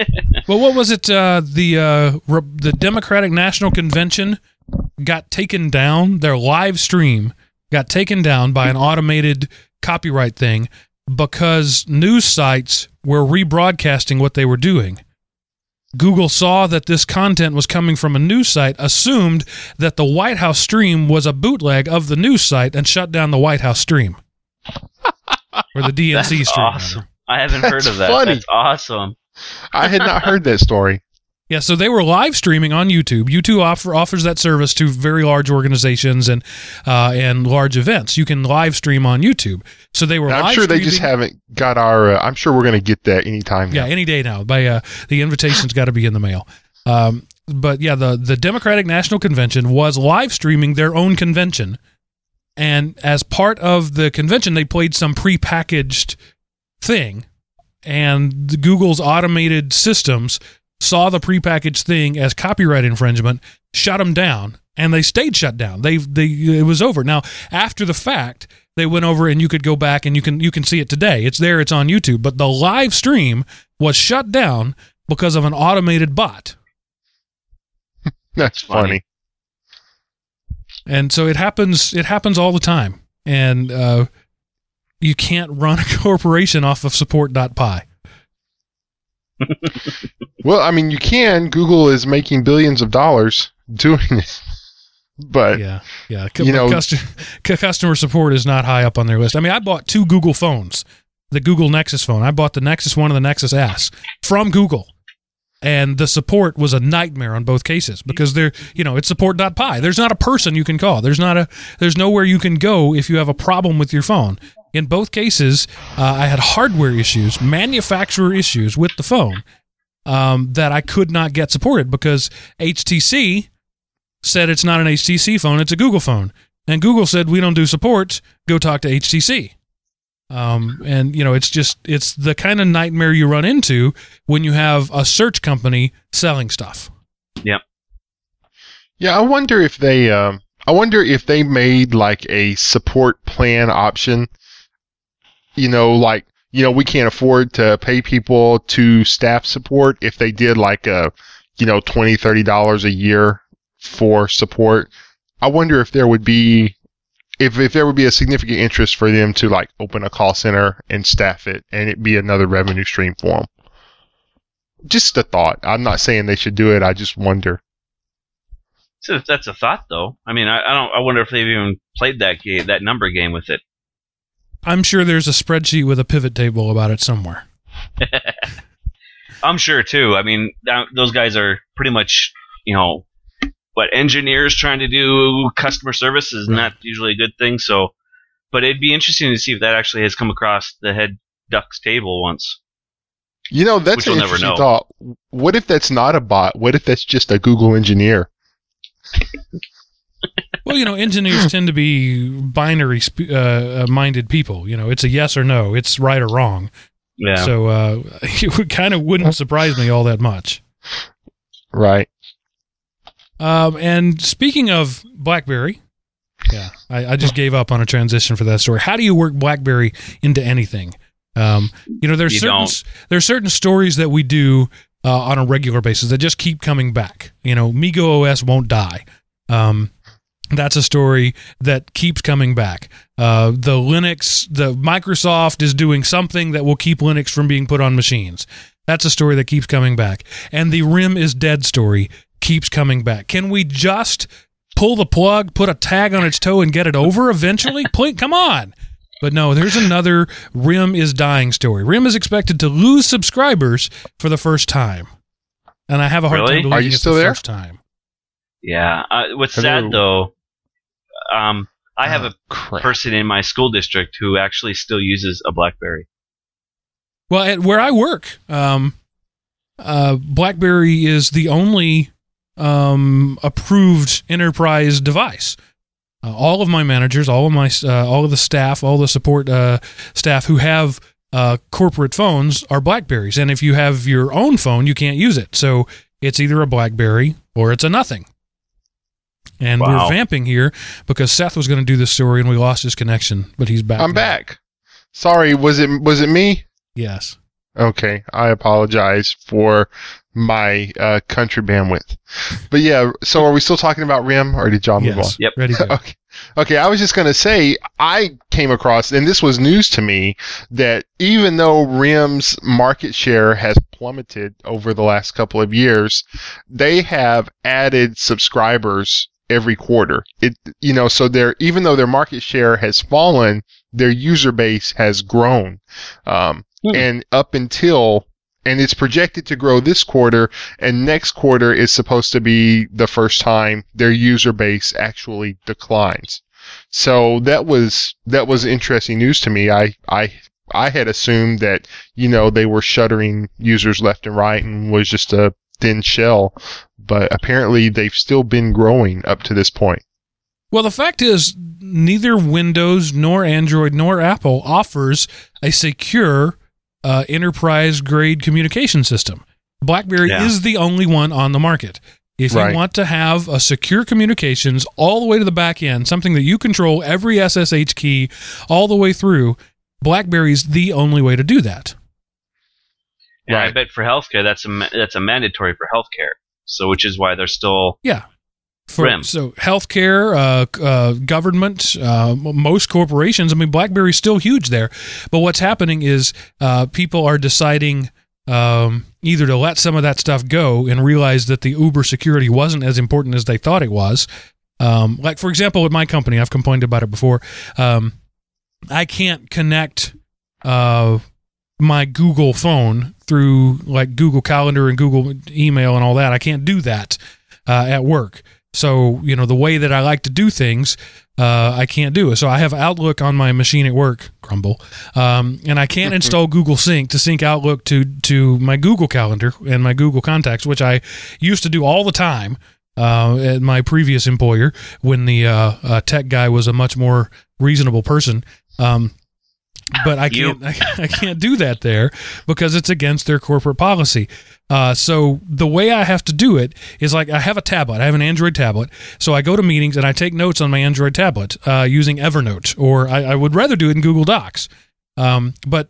Well, what was it? Uh, the uh, re- the Democratic National Convention got taken down. Their live stream got taken down by an automated copyright thing because news sites were rebroadcasting what they were doing. Google saw that this content was coming from a news site, assumed that the White House stream was a bootleg of the news site, and shut down the White House stream or the DNC That's stream. awesome. I haven't heard of that. funny. That's awesome. I had not heard that story. Yeah, so they were live streaming on YouTube. YouTube offer, offers that service to very large organizations and uh, and large events. You can live stream on YouTube. So they were. I'm sure they just haven't got our. Uh, I'm sure we're going to get that anytime. Yeah, now. any day now. By uh, the invitation's got to be in the mail. Um, but yeah, the the Democratic National Convention was live streaming their own convention, and as part of the convention, they played some prepackaged thing, and Google's automated systems saw the prepackaged thing as copyright infringement, shut them down, and they stayed shut down. They they it was over. Now after the fact, they went over and you could go back and you can you can see it today. It's there. It's on YouTube. But the live stream was shut down because of an automated bot. That's Funny. funny. And so it happens. It happens all the time. And uh, you can't run a corporation off of support.py. Well, I mean, you can. Google is making billions of dollars doing it, but Yeah, yeah. You know- customer, customer support is not high up on their list. I mean, I bought two Google phones, the Google Nexus phone. I bought the Nexus One and the Nexus S from Google, and the support was a nightmare on both cases because they're, you know, it's support.py. There's not a person you can call. There's not a, there's nowhere you can go if you have a problem with your phone. In both cases, uh, I had hardware issues, manufacturer issues with the phone um, that I could not get supported because HTC said it's not an HTC phone, it's a Google phone. And Google said we don't do support, go talk to HTC. Um, and you know, it's just it's the kind of nightmare you run into when you have a search company selling stuff. yeah, Yeah, I wonder if they. Um, I wonder if they made like a support plan option. You know, like you know, we can't afford to pay people to staff support if they did like a, you know, twenty, thirty dollars a year for support. I wonder if there would be, if, if there would be a significant interest for them to like open a call center and staff it and it be another revenue stream for them. Just a thought. I'm not saying they should do it. I just wonder. So that's a thought, though. I mean, I, I don't. I wonder if they've even played that game, that number game with it. I'm sure there's a spreadsheet with a pivot table about it somewhere. I'm sure too. I mean, that, those guys are pretty much, you know, what engineers trying to do customer service is Right. not usually a good thing. So, but it'd be interesting to see if that actually has come across the head duck's table once. You know, that's Which an we'll never interesting know. thought. What if that's not a bot? What if that's just a Google engineer? Well, you know, engineers tend to be binary sp- uh, uh, minded people. You know, it's a yes or no, it's right or wrong. Yeah. So uh, it kind of wouldn't surprise me all that much. Right. Um, and speaking of BlackBerry, yeah, I, I just gave up on a transition for that story. How do you work BlackBerry into anything? Um, you know, there's You certain don't. there's certain stories that we do uh, on a regular basis that just keep coming back. You know, MeeGo OS won't die. Um, that's a story that keeps coming back. Uh, the Linux, the Microsoft is doing something that will keep Linux from being put on machines. That's a story that keeps coming back. And the RIM is dead story keeps coming back. Can we just pull the plug, put a tag on its toe, and get it over eventually? Please, come on. But no, there's another RIM is dying story. RIM is expected to lose subscribers for the first time. And I have a hard Really? time believing Are you it's still the there? first time. yeah. Uh, what's Hello. sad though, um, I have Oh, a crap. person in my school district who actually still uses a BlackBerry. Well, at where I work, um, uh, BlackBerry is the only um, approved enterprise device. Uh, all of my managers, all of my, uh, all of the staff, all the support uh, staff who have uh, corporate phones are Blackberries, and if you have your own phone, you can't use it. So it's either a BlackBerry or it's a nothing. And Wow. we're vamping here because Seth was going to do this story and we lost his connection, but he's back. I'm now. back. Sorry, was it was it me? Yes. Okay, I apologize for my uh, country bandwidth. But yeah, so are we still talking about RIM, or did y'all move on? Yes. Yep. Ready to go. Okay. Okay, I was just going to say, I came across, and this was news to me, that even though RIM's market share has plummeted over the last couple of years, they have added subscribers every quarter. It, you know, so their, even though their market share has fallen, their user base has grown. Um, Hmm. and up until, and it's projected to grow this quarter, and next quarter is supposed to be the first time their user base actually declines. So that was that was interesting news to me. I I I had assumed that you know they were shuttering users left and right and was just a thin shell, but apparently they've still been growing up to this point. Well, the fact is, neither Windows nor Android nor Apple offers a secure uh, enterprise grade communication system. BlackBerry Yeah. is the only one on the market. If Right. you want to have a secure communications all the way to the back end, something that you control every SSH key all the way through, BlackBerry's the only way to do that. And I bet for healthcare, that's a that's a mandatory for healthcare. So, which is why they're still yeah. For. So healthcare, uh, uh, government, uh, most corporations. I mean, BlackBerry's still huge there, but what's happening is uh, people are deciding um, either to let some of that stuff go and realize that the Uber security wasn't as important as they thought it was. Um, like for example, with my company, I've complained about it before. Um, I can't connect uh, my Google phone through like Google Calendar and Google Email and all that. I can't do that uh, at work. So, you know, the way that I like to do things, uh, I can't do it. So I have Outlook on my machine at work, Crumble, um, and I can't install Google Sync to sync Outlook to to my Google Calendar and my Google Contacts, which I used to do all the time uh, at my previous employer when the uh, uh, tech guy was a much more reasonable person. Um, but I can't I, I can't do that there because it's against their corporate policy. Uh, so the way I have to do it is like I have a tablet. I have an Android tablet. So I go to meetings and I take notes on my Android tablet uh, using Evernote, or I, I would rather do it in Google Docs. Um, but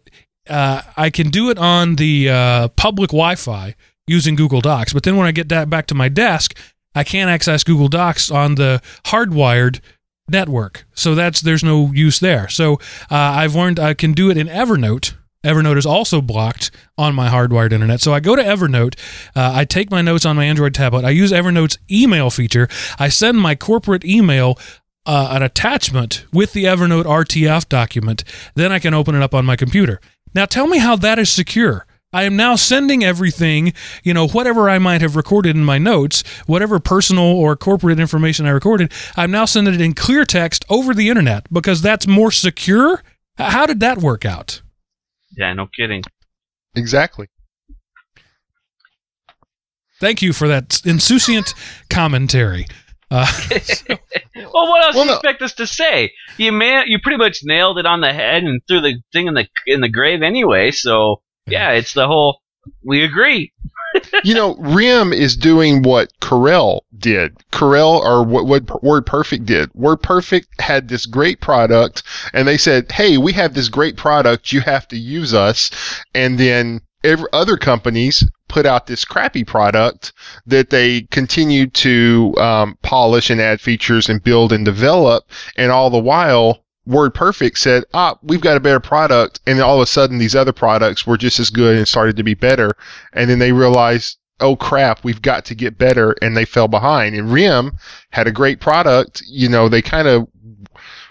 uh, I can do it on the uh, public Wi-Fi using Google Docs. But then when I get that back to my desk, I can't access Google Docs on the hardwired network. So that's there's no use there. So uh, I've learned I can do it in Evernote. Evernote is also blocked on my hardwired internet. So I go to Evernote, uh, I take my notes on my Android tablet, I use Evernote's email feature, I send my corporate email uh, an attachment with the Evernote RTF document, then I can open it up on my computer. Now tell me how that is secure. I am now sending everything, you know, whatever I might have recorded in my notes, whatever personal or corporate information I recorded, I'm now sending it in clear text over the internet because that's more secure. How did that work out? Yeah, no kidding. Exactly. Thank you for that insouciant commentary. Uh, Well, what else Well, do you no. expect us to say? You man, you pretty much nailed it on the head and threw the thing in the in the grave anyway. So yeah, it's the whole. We agree. you know, RIM is doing what Corel did. Corel or what, what WordPerfect did. WordPerfect had this great product and they said, Hey, we have this great product. You have to use us. And then every, other companies put out this crappy product that they continued to um, polish and add features and build and develop. And all the while, WordPerfect said, ah, we've got a better product. And all of a sudden, these other products were just as good and started to be better. And then they realized, oh crap, we've got to get better. And they fell behind. And RIM had a great product. You know, they kind of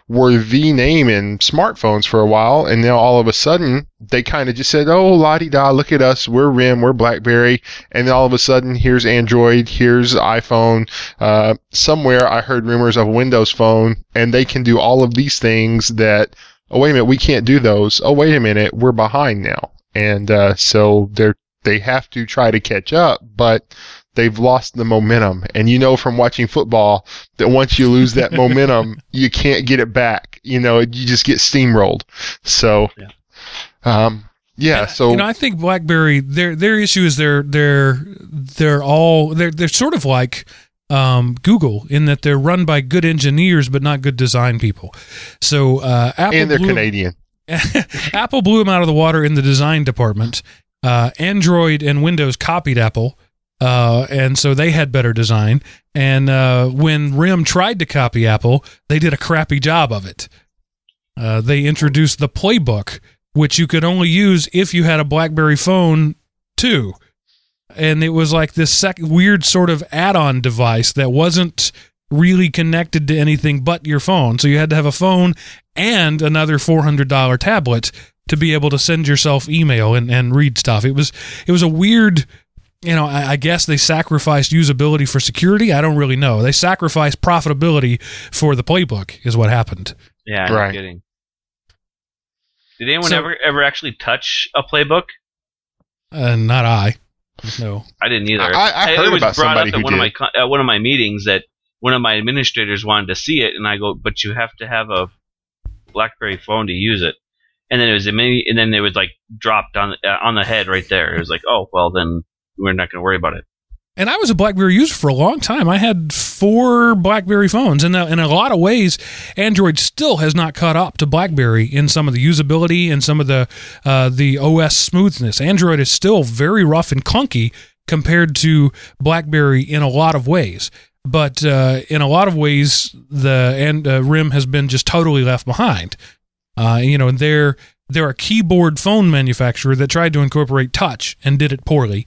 were the name in smartphones for a while. And now all of a sudden, they kind of just said, oh, la di da, look at us. We're RIM, we're Blackberry. And then all of a sudden, here's Android, here's iPhone. Uh, somewhere I heard rumors of Windows phone, and they can do all of these things that, oh, wait a minute, we can't do those. Oh, wait a minute, we're behind now. And uh, so they're they have to try to catch up, but they've lost the momentum. And you know from watching football that once you lose that momentum, you can't get it back. You know, you just get steamrolled. So, Yeah. um, yeah. And, So you know, I think BlackBerry their their issue is they're they're they're all they're they're sort of like um, Google in that they're run by good engineers but not good design people. So uh, Apple and they're blew, Canadian. Apple blew them out of the water in the design department. Uh, Android and Windows copied Apple. Uh, and so they had better design. And uh, when RIM tried to copy Apple, they did a crappy job of it. Uh, they introduced the Playbook, which you could only use if you had a BlackBerry phone too. And it was like this sec- weird sort of add-on device that wasn't really connected to anything but your phone. So you had to have a phone and another $400 tablet to be able to send yourself email and, and read stuff. It was it was a weird you know, I, I guess they sacrificed usability for security. I don't really know. They sacrificed profitability for the playbook, is what happened. Yeah, Right. no kidding. Did anyone So- ever ever actually touch a playbook? Uh, not I. No. I didn't either. I- I it heard was about brought somebody up at who one of my at one of my meetings that one of my administrators wanted to see it, and I go, "But you have to have a BlackBerry phone to use it." And then it was a mini, and then it was like dropped on uh, on the head right there. It was like, "Oh, well, then we're not going to worry about it." And I was a BlackBerry user for a long time. I had four BlackBerry phones, and in a lot of ways, Android still has not caught up to BlackBerry in some of the usability and some of the uh, the OS smoothness. Android is still very rough and clunky compared to BlackBerry in a lot of ways. But uh, in a lot of ways, the and uh, RIM has been just totally left behind. Uh, you know, they're they're a keyboard phone manufacturer that tried to incorporate touch and did it poorly.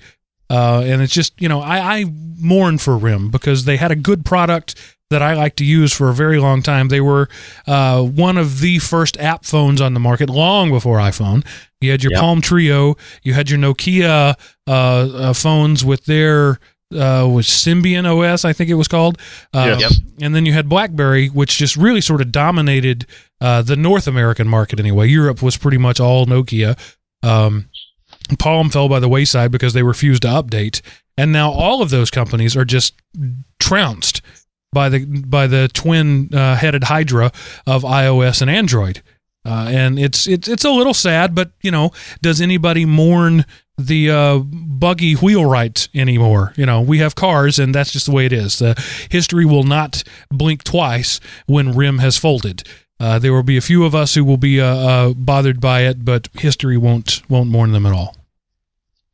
Uh, and it's just, you know, I, I mourn for RIM because they had a good product that I like to use for a very long time. They were uh, one of the first app phones on the market long before iPhone. You had your Yep. Palm Treo, you had your Nokia uh, uh, phones with their uh, was Symbian OS, I think it was called. Uh, Yes. And then you had BlackBerry, which just really sort of dominated uh, the North American market anyway. Europe was pretty much all Nokia. Um, Palm fell by the wayside because they refused to update, and now all of those companies are just trounced by the by the twin uh, headed hydra of iOS and Android. Uh, and it's it's it's a little sad, but you know, does anybody mourn the uh, buggy wheelwright anymore? You know, we have cars, and that's just the way it is. History will not blink twice when rim has folded. Uh, there will be a few of us who will be uh, uh, bothered by it, but history won't won't mourn them at all.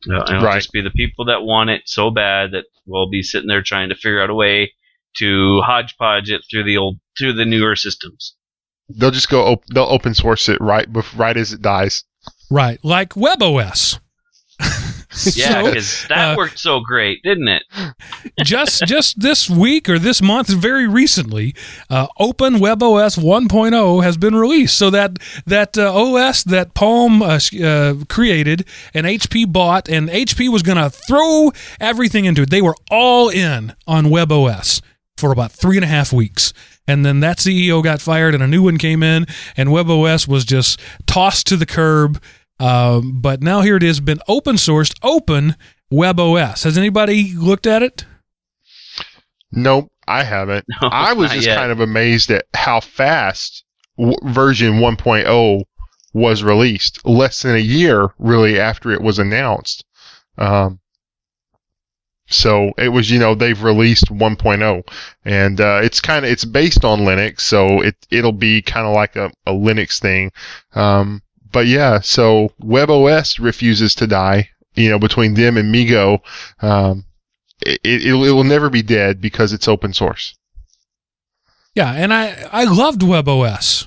Uh, it'll Right. just be the people that want it so bad that will be sitting there trying to figure out a way to hodgepodge it through the old through the newer systems. They'll just go. Op- they'll open source it right bef- right as it dies. Right, like WebOS. Yeah, So, because that uh, worked so great, didn't it? just just this week or this month, very recently, uh, Open WebOS 1.0 has been released. So that that uh, OS that Palm uh, uh, created and HP bought, and HP was going to throw everything into it. They were all in on WebOS for about three and a half weeks. And then that CEO got fired, and a new one came in, and WebOS was just tossed to the curb. Um, but now here it is, been open sourced, open WebOS. Has anybody looked at it? Nope, I haven't. No, I was just yet. kind of amazed at how fast w- version 1.0 was released. Less than a year, really, after it was announced. Um, so it was, you know, they've released 1.0, and uh, it's kind of it's based on Linux, so it it'll be kind of like a, a Linux thing. Um, but yeah, so WebOS refuses to die. You know, between them and MeeGo, um, it, it, it will never be dead because it's open source. Yeah, and I I loved WebOS.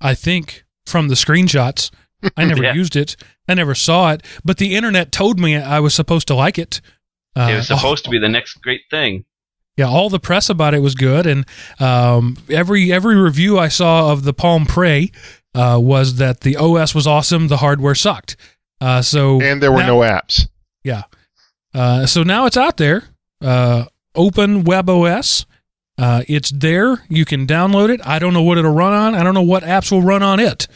I think from the screenshots, I never Yeah. used it. I never saw it, but the internet told me I was supposed to like it. Uh, it was supposed to be the next great thing. Yeah, all the press about it was good, and um, every every review I saw of the Palm Pre uh, was that the OS was awesome, the hardware sucked. Uh, so And there were now- no apps. Yeah. Uh, so now it's out there. Uh, open WebOS. Uh, it's there. You can download it. I don't know what it'll run on. I don't know what apps will run on it.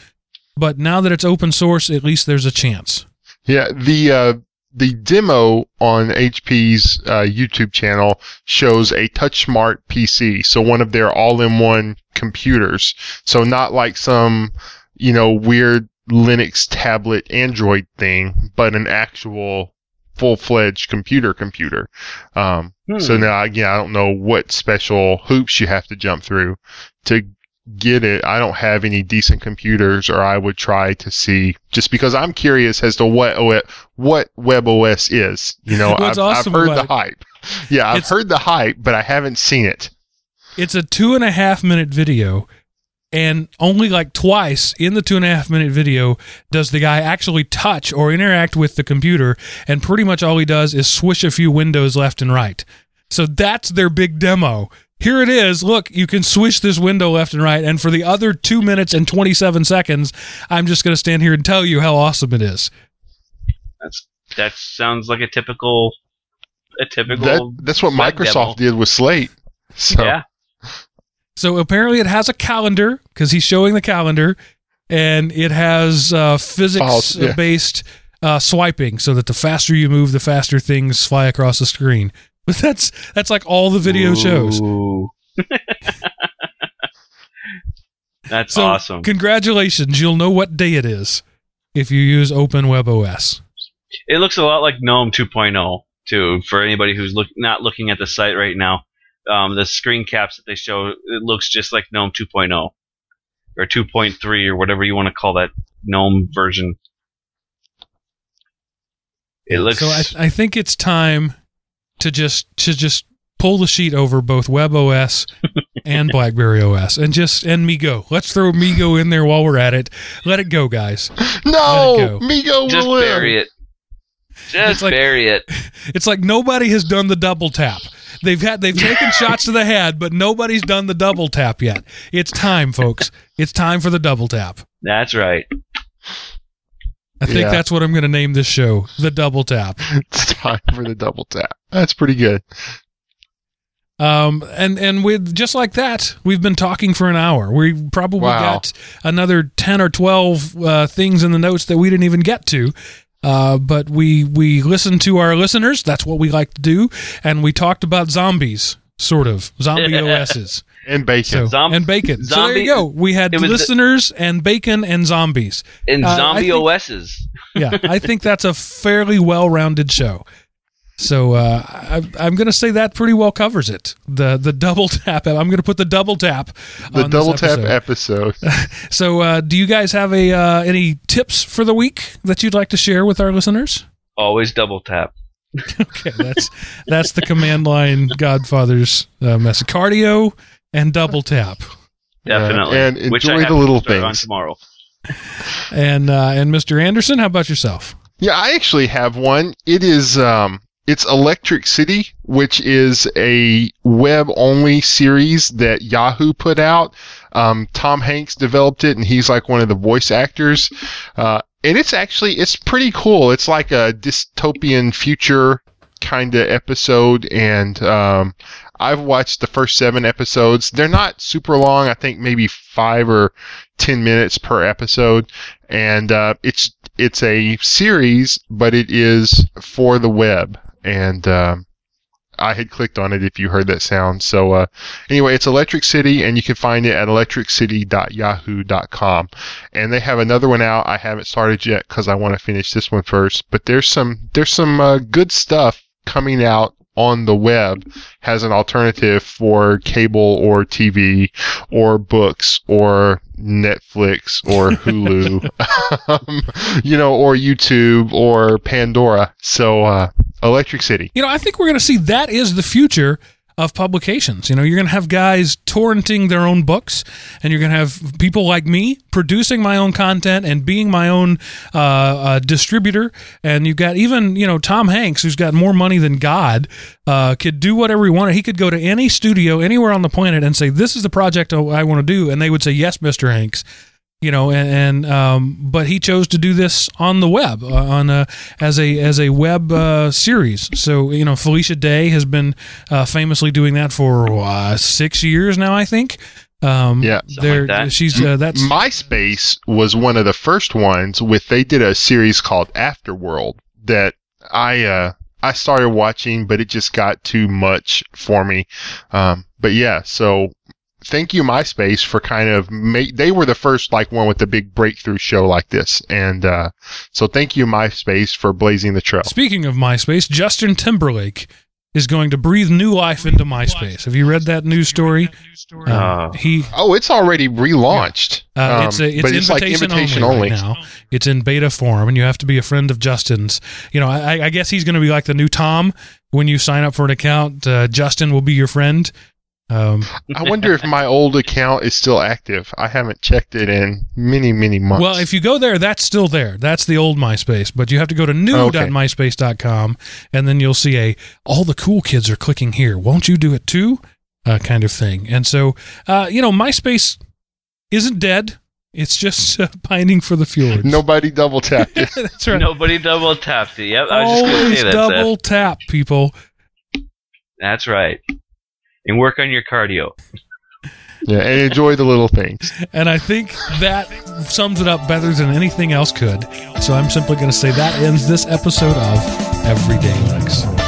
But now that it's open source, at least there's a chance. Yeah, the uh, the demo on HP's uh, YouTube channel shows a TouchSmart PC, so one of their all-in-one computers. So not like some, you know, weird Linux tablet Android thing, but an actual full-fledged computer computer. Um, Hmm. So now, again, I don't know what special hoops you have to jump through to get it. I don't have any decent computers, or I would try to see just because I'm curious as to what what WebOS is. You know, I've, awesome I've heard the hype. Yeah, I've It's- heard the hype, but I haven't seen it. It's a two and a half minute video, and only like twice in the two and a half minute video does the guy actually touch or interact with the computer, and pretty much all he does is swish a few windows left and right. So that's their big demo. Here it is. Look, you can swish this window left and right, and for the other two minutes and 27 seconds, I'm just going to stand here and tell you how awesome it is. That's that sounds like a typical a typical That that's what Microsoft demo. did with Slate. So yeah. So apparently, it has a calendar because he's showing the calendar, and it has uh, Files, physics yeah. based uh, swiping, so that the faster you move, the faster things fly across the screen. But that's that's like all the video shows. That's So awesome. congratulations, you'll know what day it is if you use Open WebOS. It looks a lot like GNOME 2.0 too. For anybody who's look, not looking at the site right now, um, the screen caps that they show it looks just like GNOME 2.0 or 2.3 or whatever you want to call that GNOME version. It looks So I, I think it's time to just to just pull the sheet over both WebOS and BlackBerry OS and just and MeeGo. Let's throw MeeGo in there while we're at it. Let it go, guys. no, Let go. MeeGo just will live. bury it. Just It's like- bury it. It's like nobody has done the double tap. They've had they've taken shots to the head, but nobody's done the double tap yet. It's time, folks. It's time for the double tap. That's right. I think Yeah. that's what I'm going to name this show, the double tap. It's time for the double tap. That's pretty good. Um, and and with just like that, we've been talking for an hour. We probably Wow. got another ten or twelve uh, things in the notes that we didn't even get to. Uh, but we we listened to our listeners. That's what we like to do, and we talked about zombies, sort of zombie OSs. And bacon. So Zom- and bacon. so there you go. We had it was the- listeners and bacon and zombies. And Uh, zombie think- OSs. Yeah, I think that's a fairly well-rounded show. So uh, I, I'm going to say that pretty well covers it. The the double tap. I'm going to put the double tap. The on this double tap episode. episode. So, uh, do you guys have a uh, any tips for the week that you'd like to share with our listeners? Always double tap. Okay, that's that's the command line Godfather's uh, message: cardio and double tap. Definitely. and Which I enjoy the little start on things. tomorrow. And uh, and Mr. Anderson, how about yourself? Yeah, I actually have one. It is um it's Electric City, which is a web only series that Yahoo put out. Um, Tom Hanks developed it, and he's like one of the voice actors. Uh, and it's actually it's pretty cool. It's like a dystopian future kind of episode, and um, I've watched the first seven episodes. They're not super long. I think maybe five or ten minutes per episode, and uh, it's it's a series, but it is for the web. And um, I had clicked on it if you heard that sound. So uh, anyway, it's Electric City, and you can find it at electriccity.yahoo.com. And they have another one out. I haven't started yet because I want to finish this one first. But there's some there's some uh, good stuff coming out on the web has an alternative for cable or TV or books or Netflix or Hulu, um, you know, or YouTube or Pandora. So, uh, Electric City. You know, I think we're going to see that is the future of publications. You know, you're going to have guys torrenting their own books, and you're going to have people like me producing my own content and being my own uh, uh, distributor. And you've got even, you know, Tom Hanks, who's got more money than God, uh, could do whatever he wanted. He could go to any studio anywhere on the planet and say, This is the project I want to do. And they would say, Yes, Mr. Hanks you know and, and um, but he chose to do this on the web uh, on a, as a as a web uh, series so you know Felicia Day has been uh, famously doing that for uh, six years now I think um, Yeah. There like that. she's uh, that's MySpace was one of the first ones with they did a series called Afterworld that I uh I started watching but it just got too much for me. Um but yeah, so thank you MySpace for kind of make they were the first like one with the big breakthrough show like this and uh so thank you MySpace for blazing the trail. speaking of MySpace Justin Timberlake is going to breathe new life into MySpace have you read that news story Um, Uh, he Oh, it's already relaunched. Uh, Um, it's a, it's but it's like invitation, invitation only, only. right now. It's in beta form, and you have to be a friend of Justin's. You know, I, I guess he's going to be like the new Tom. When you sign up for an account, uh, Justin will be your friend. Um, I wonder if my old account is still active. I haven't checked it in many, many months. well, if you go there, that's still there. That's the old MySpace, but you have to go to new.myspace.com, and then you'll see a all the cool kids are clicking here. Won't you do it too? Uh, kind of thing. And so, uh, you know, MySpace isn't dead. It's just uh, pining for the fjords. Nobody double tapped it. that's right. Nobody double tapped it. Yep, I was just going to Always say that. double Seth. tap, people. That's right. And work on your cardio. yeah, and enjoy the little things. And I think that sums it up better than anything else could. So I'm simply going to say that ends this episode of Everyday Linux.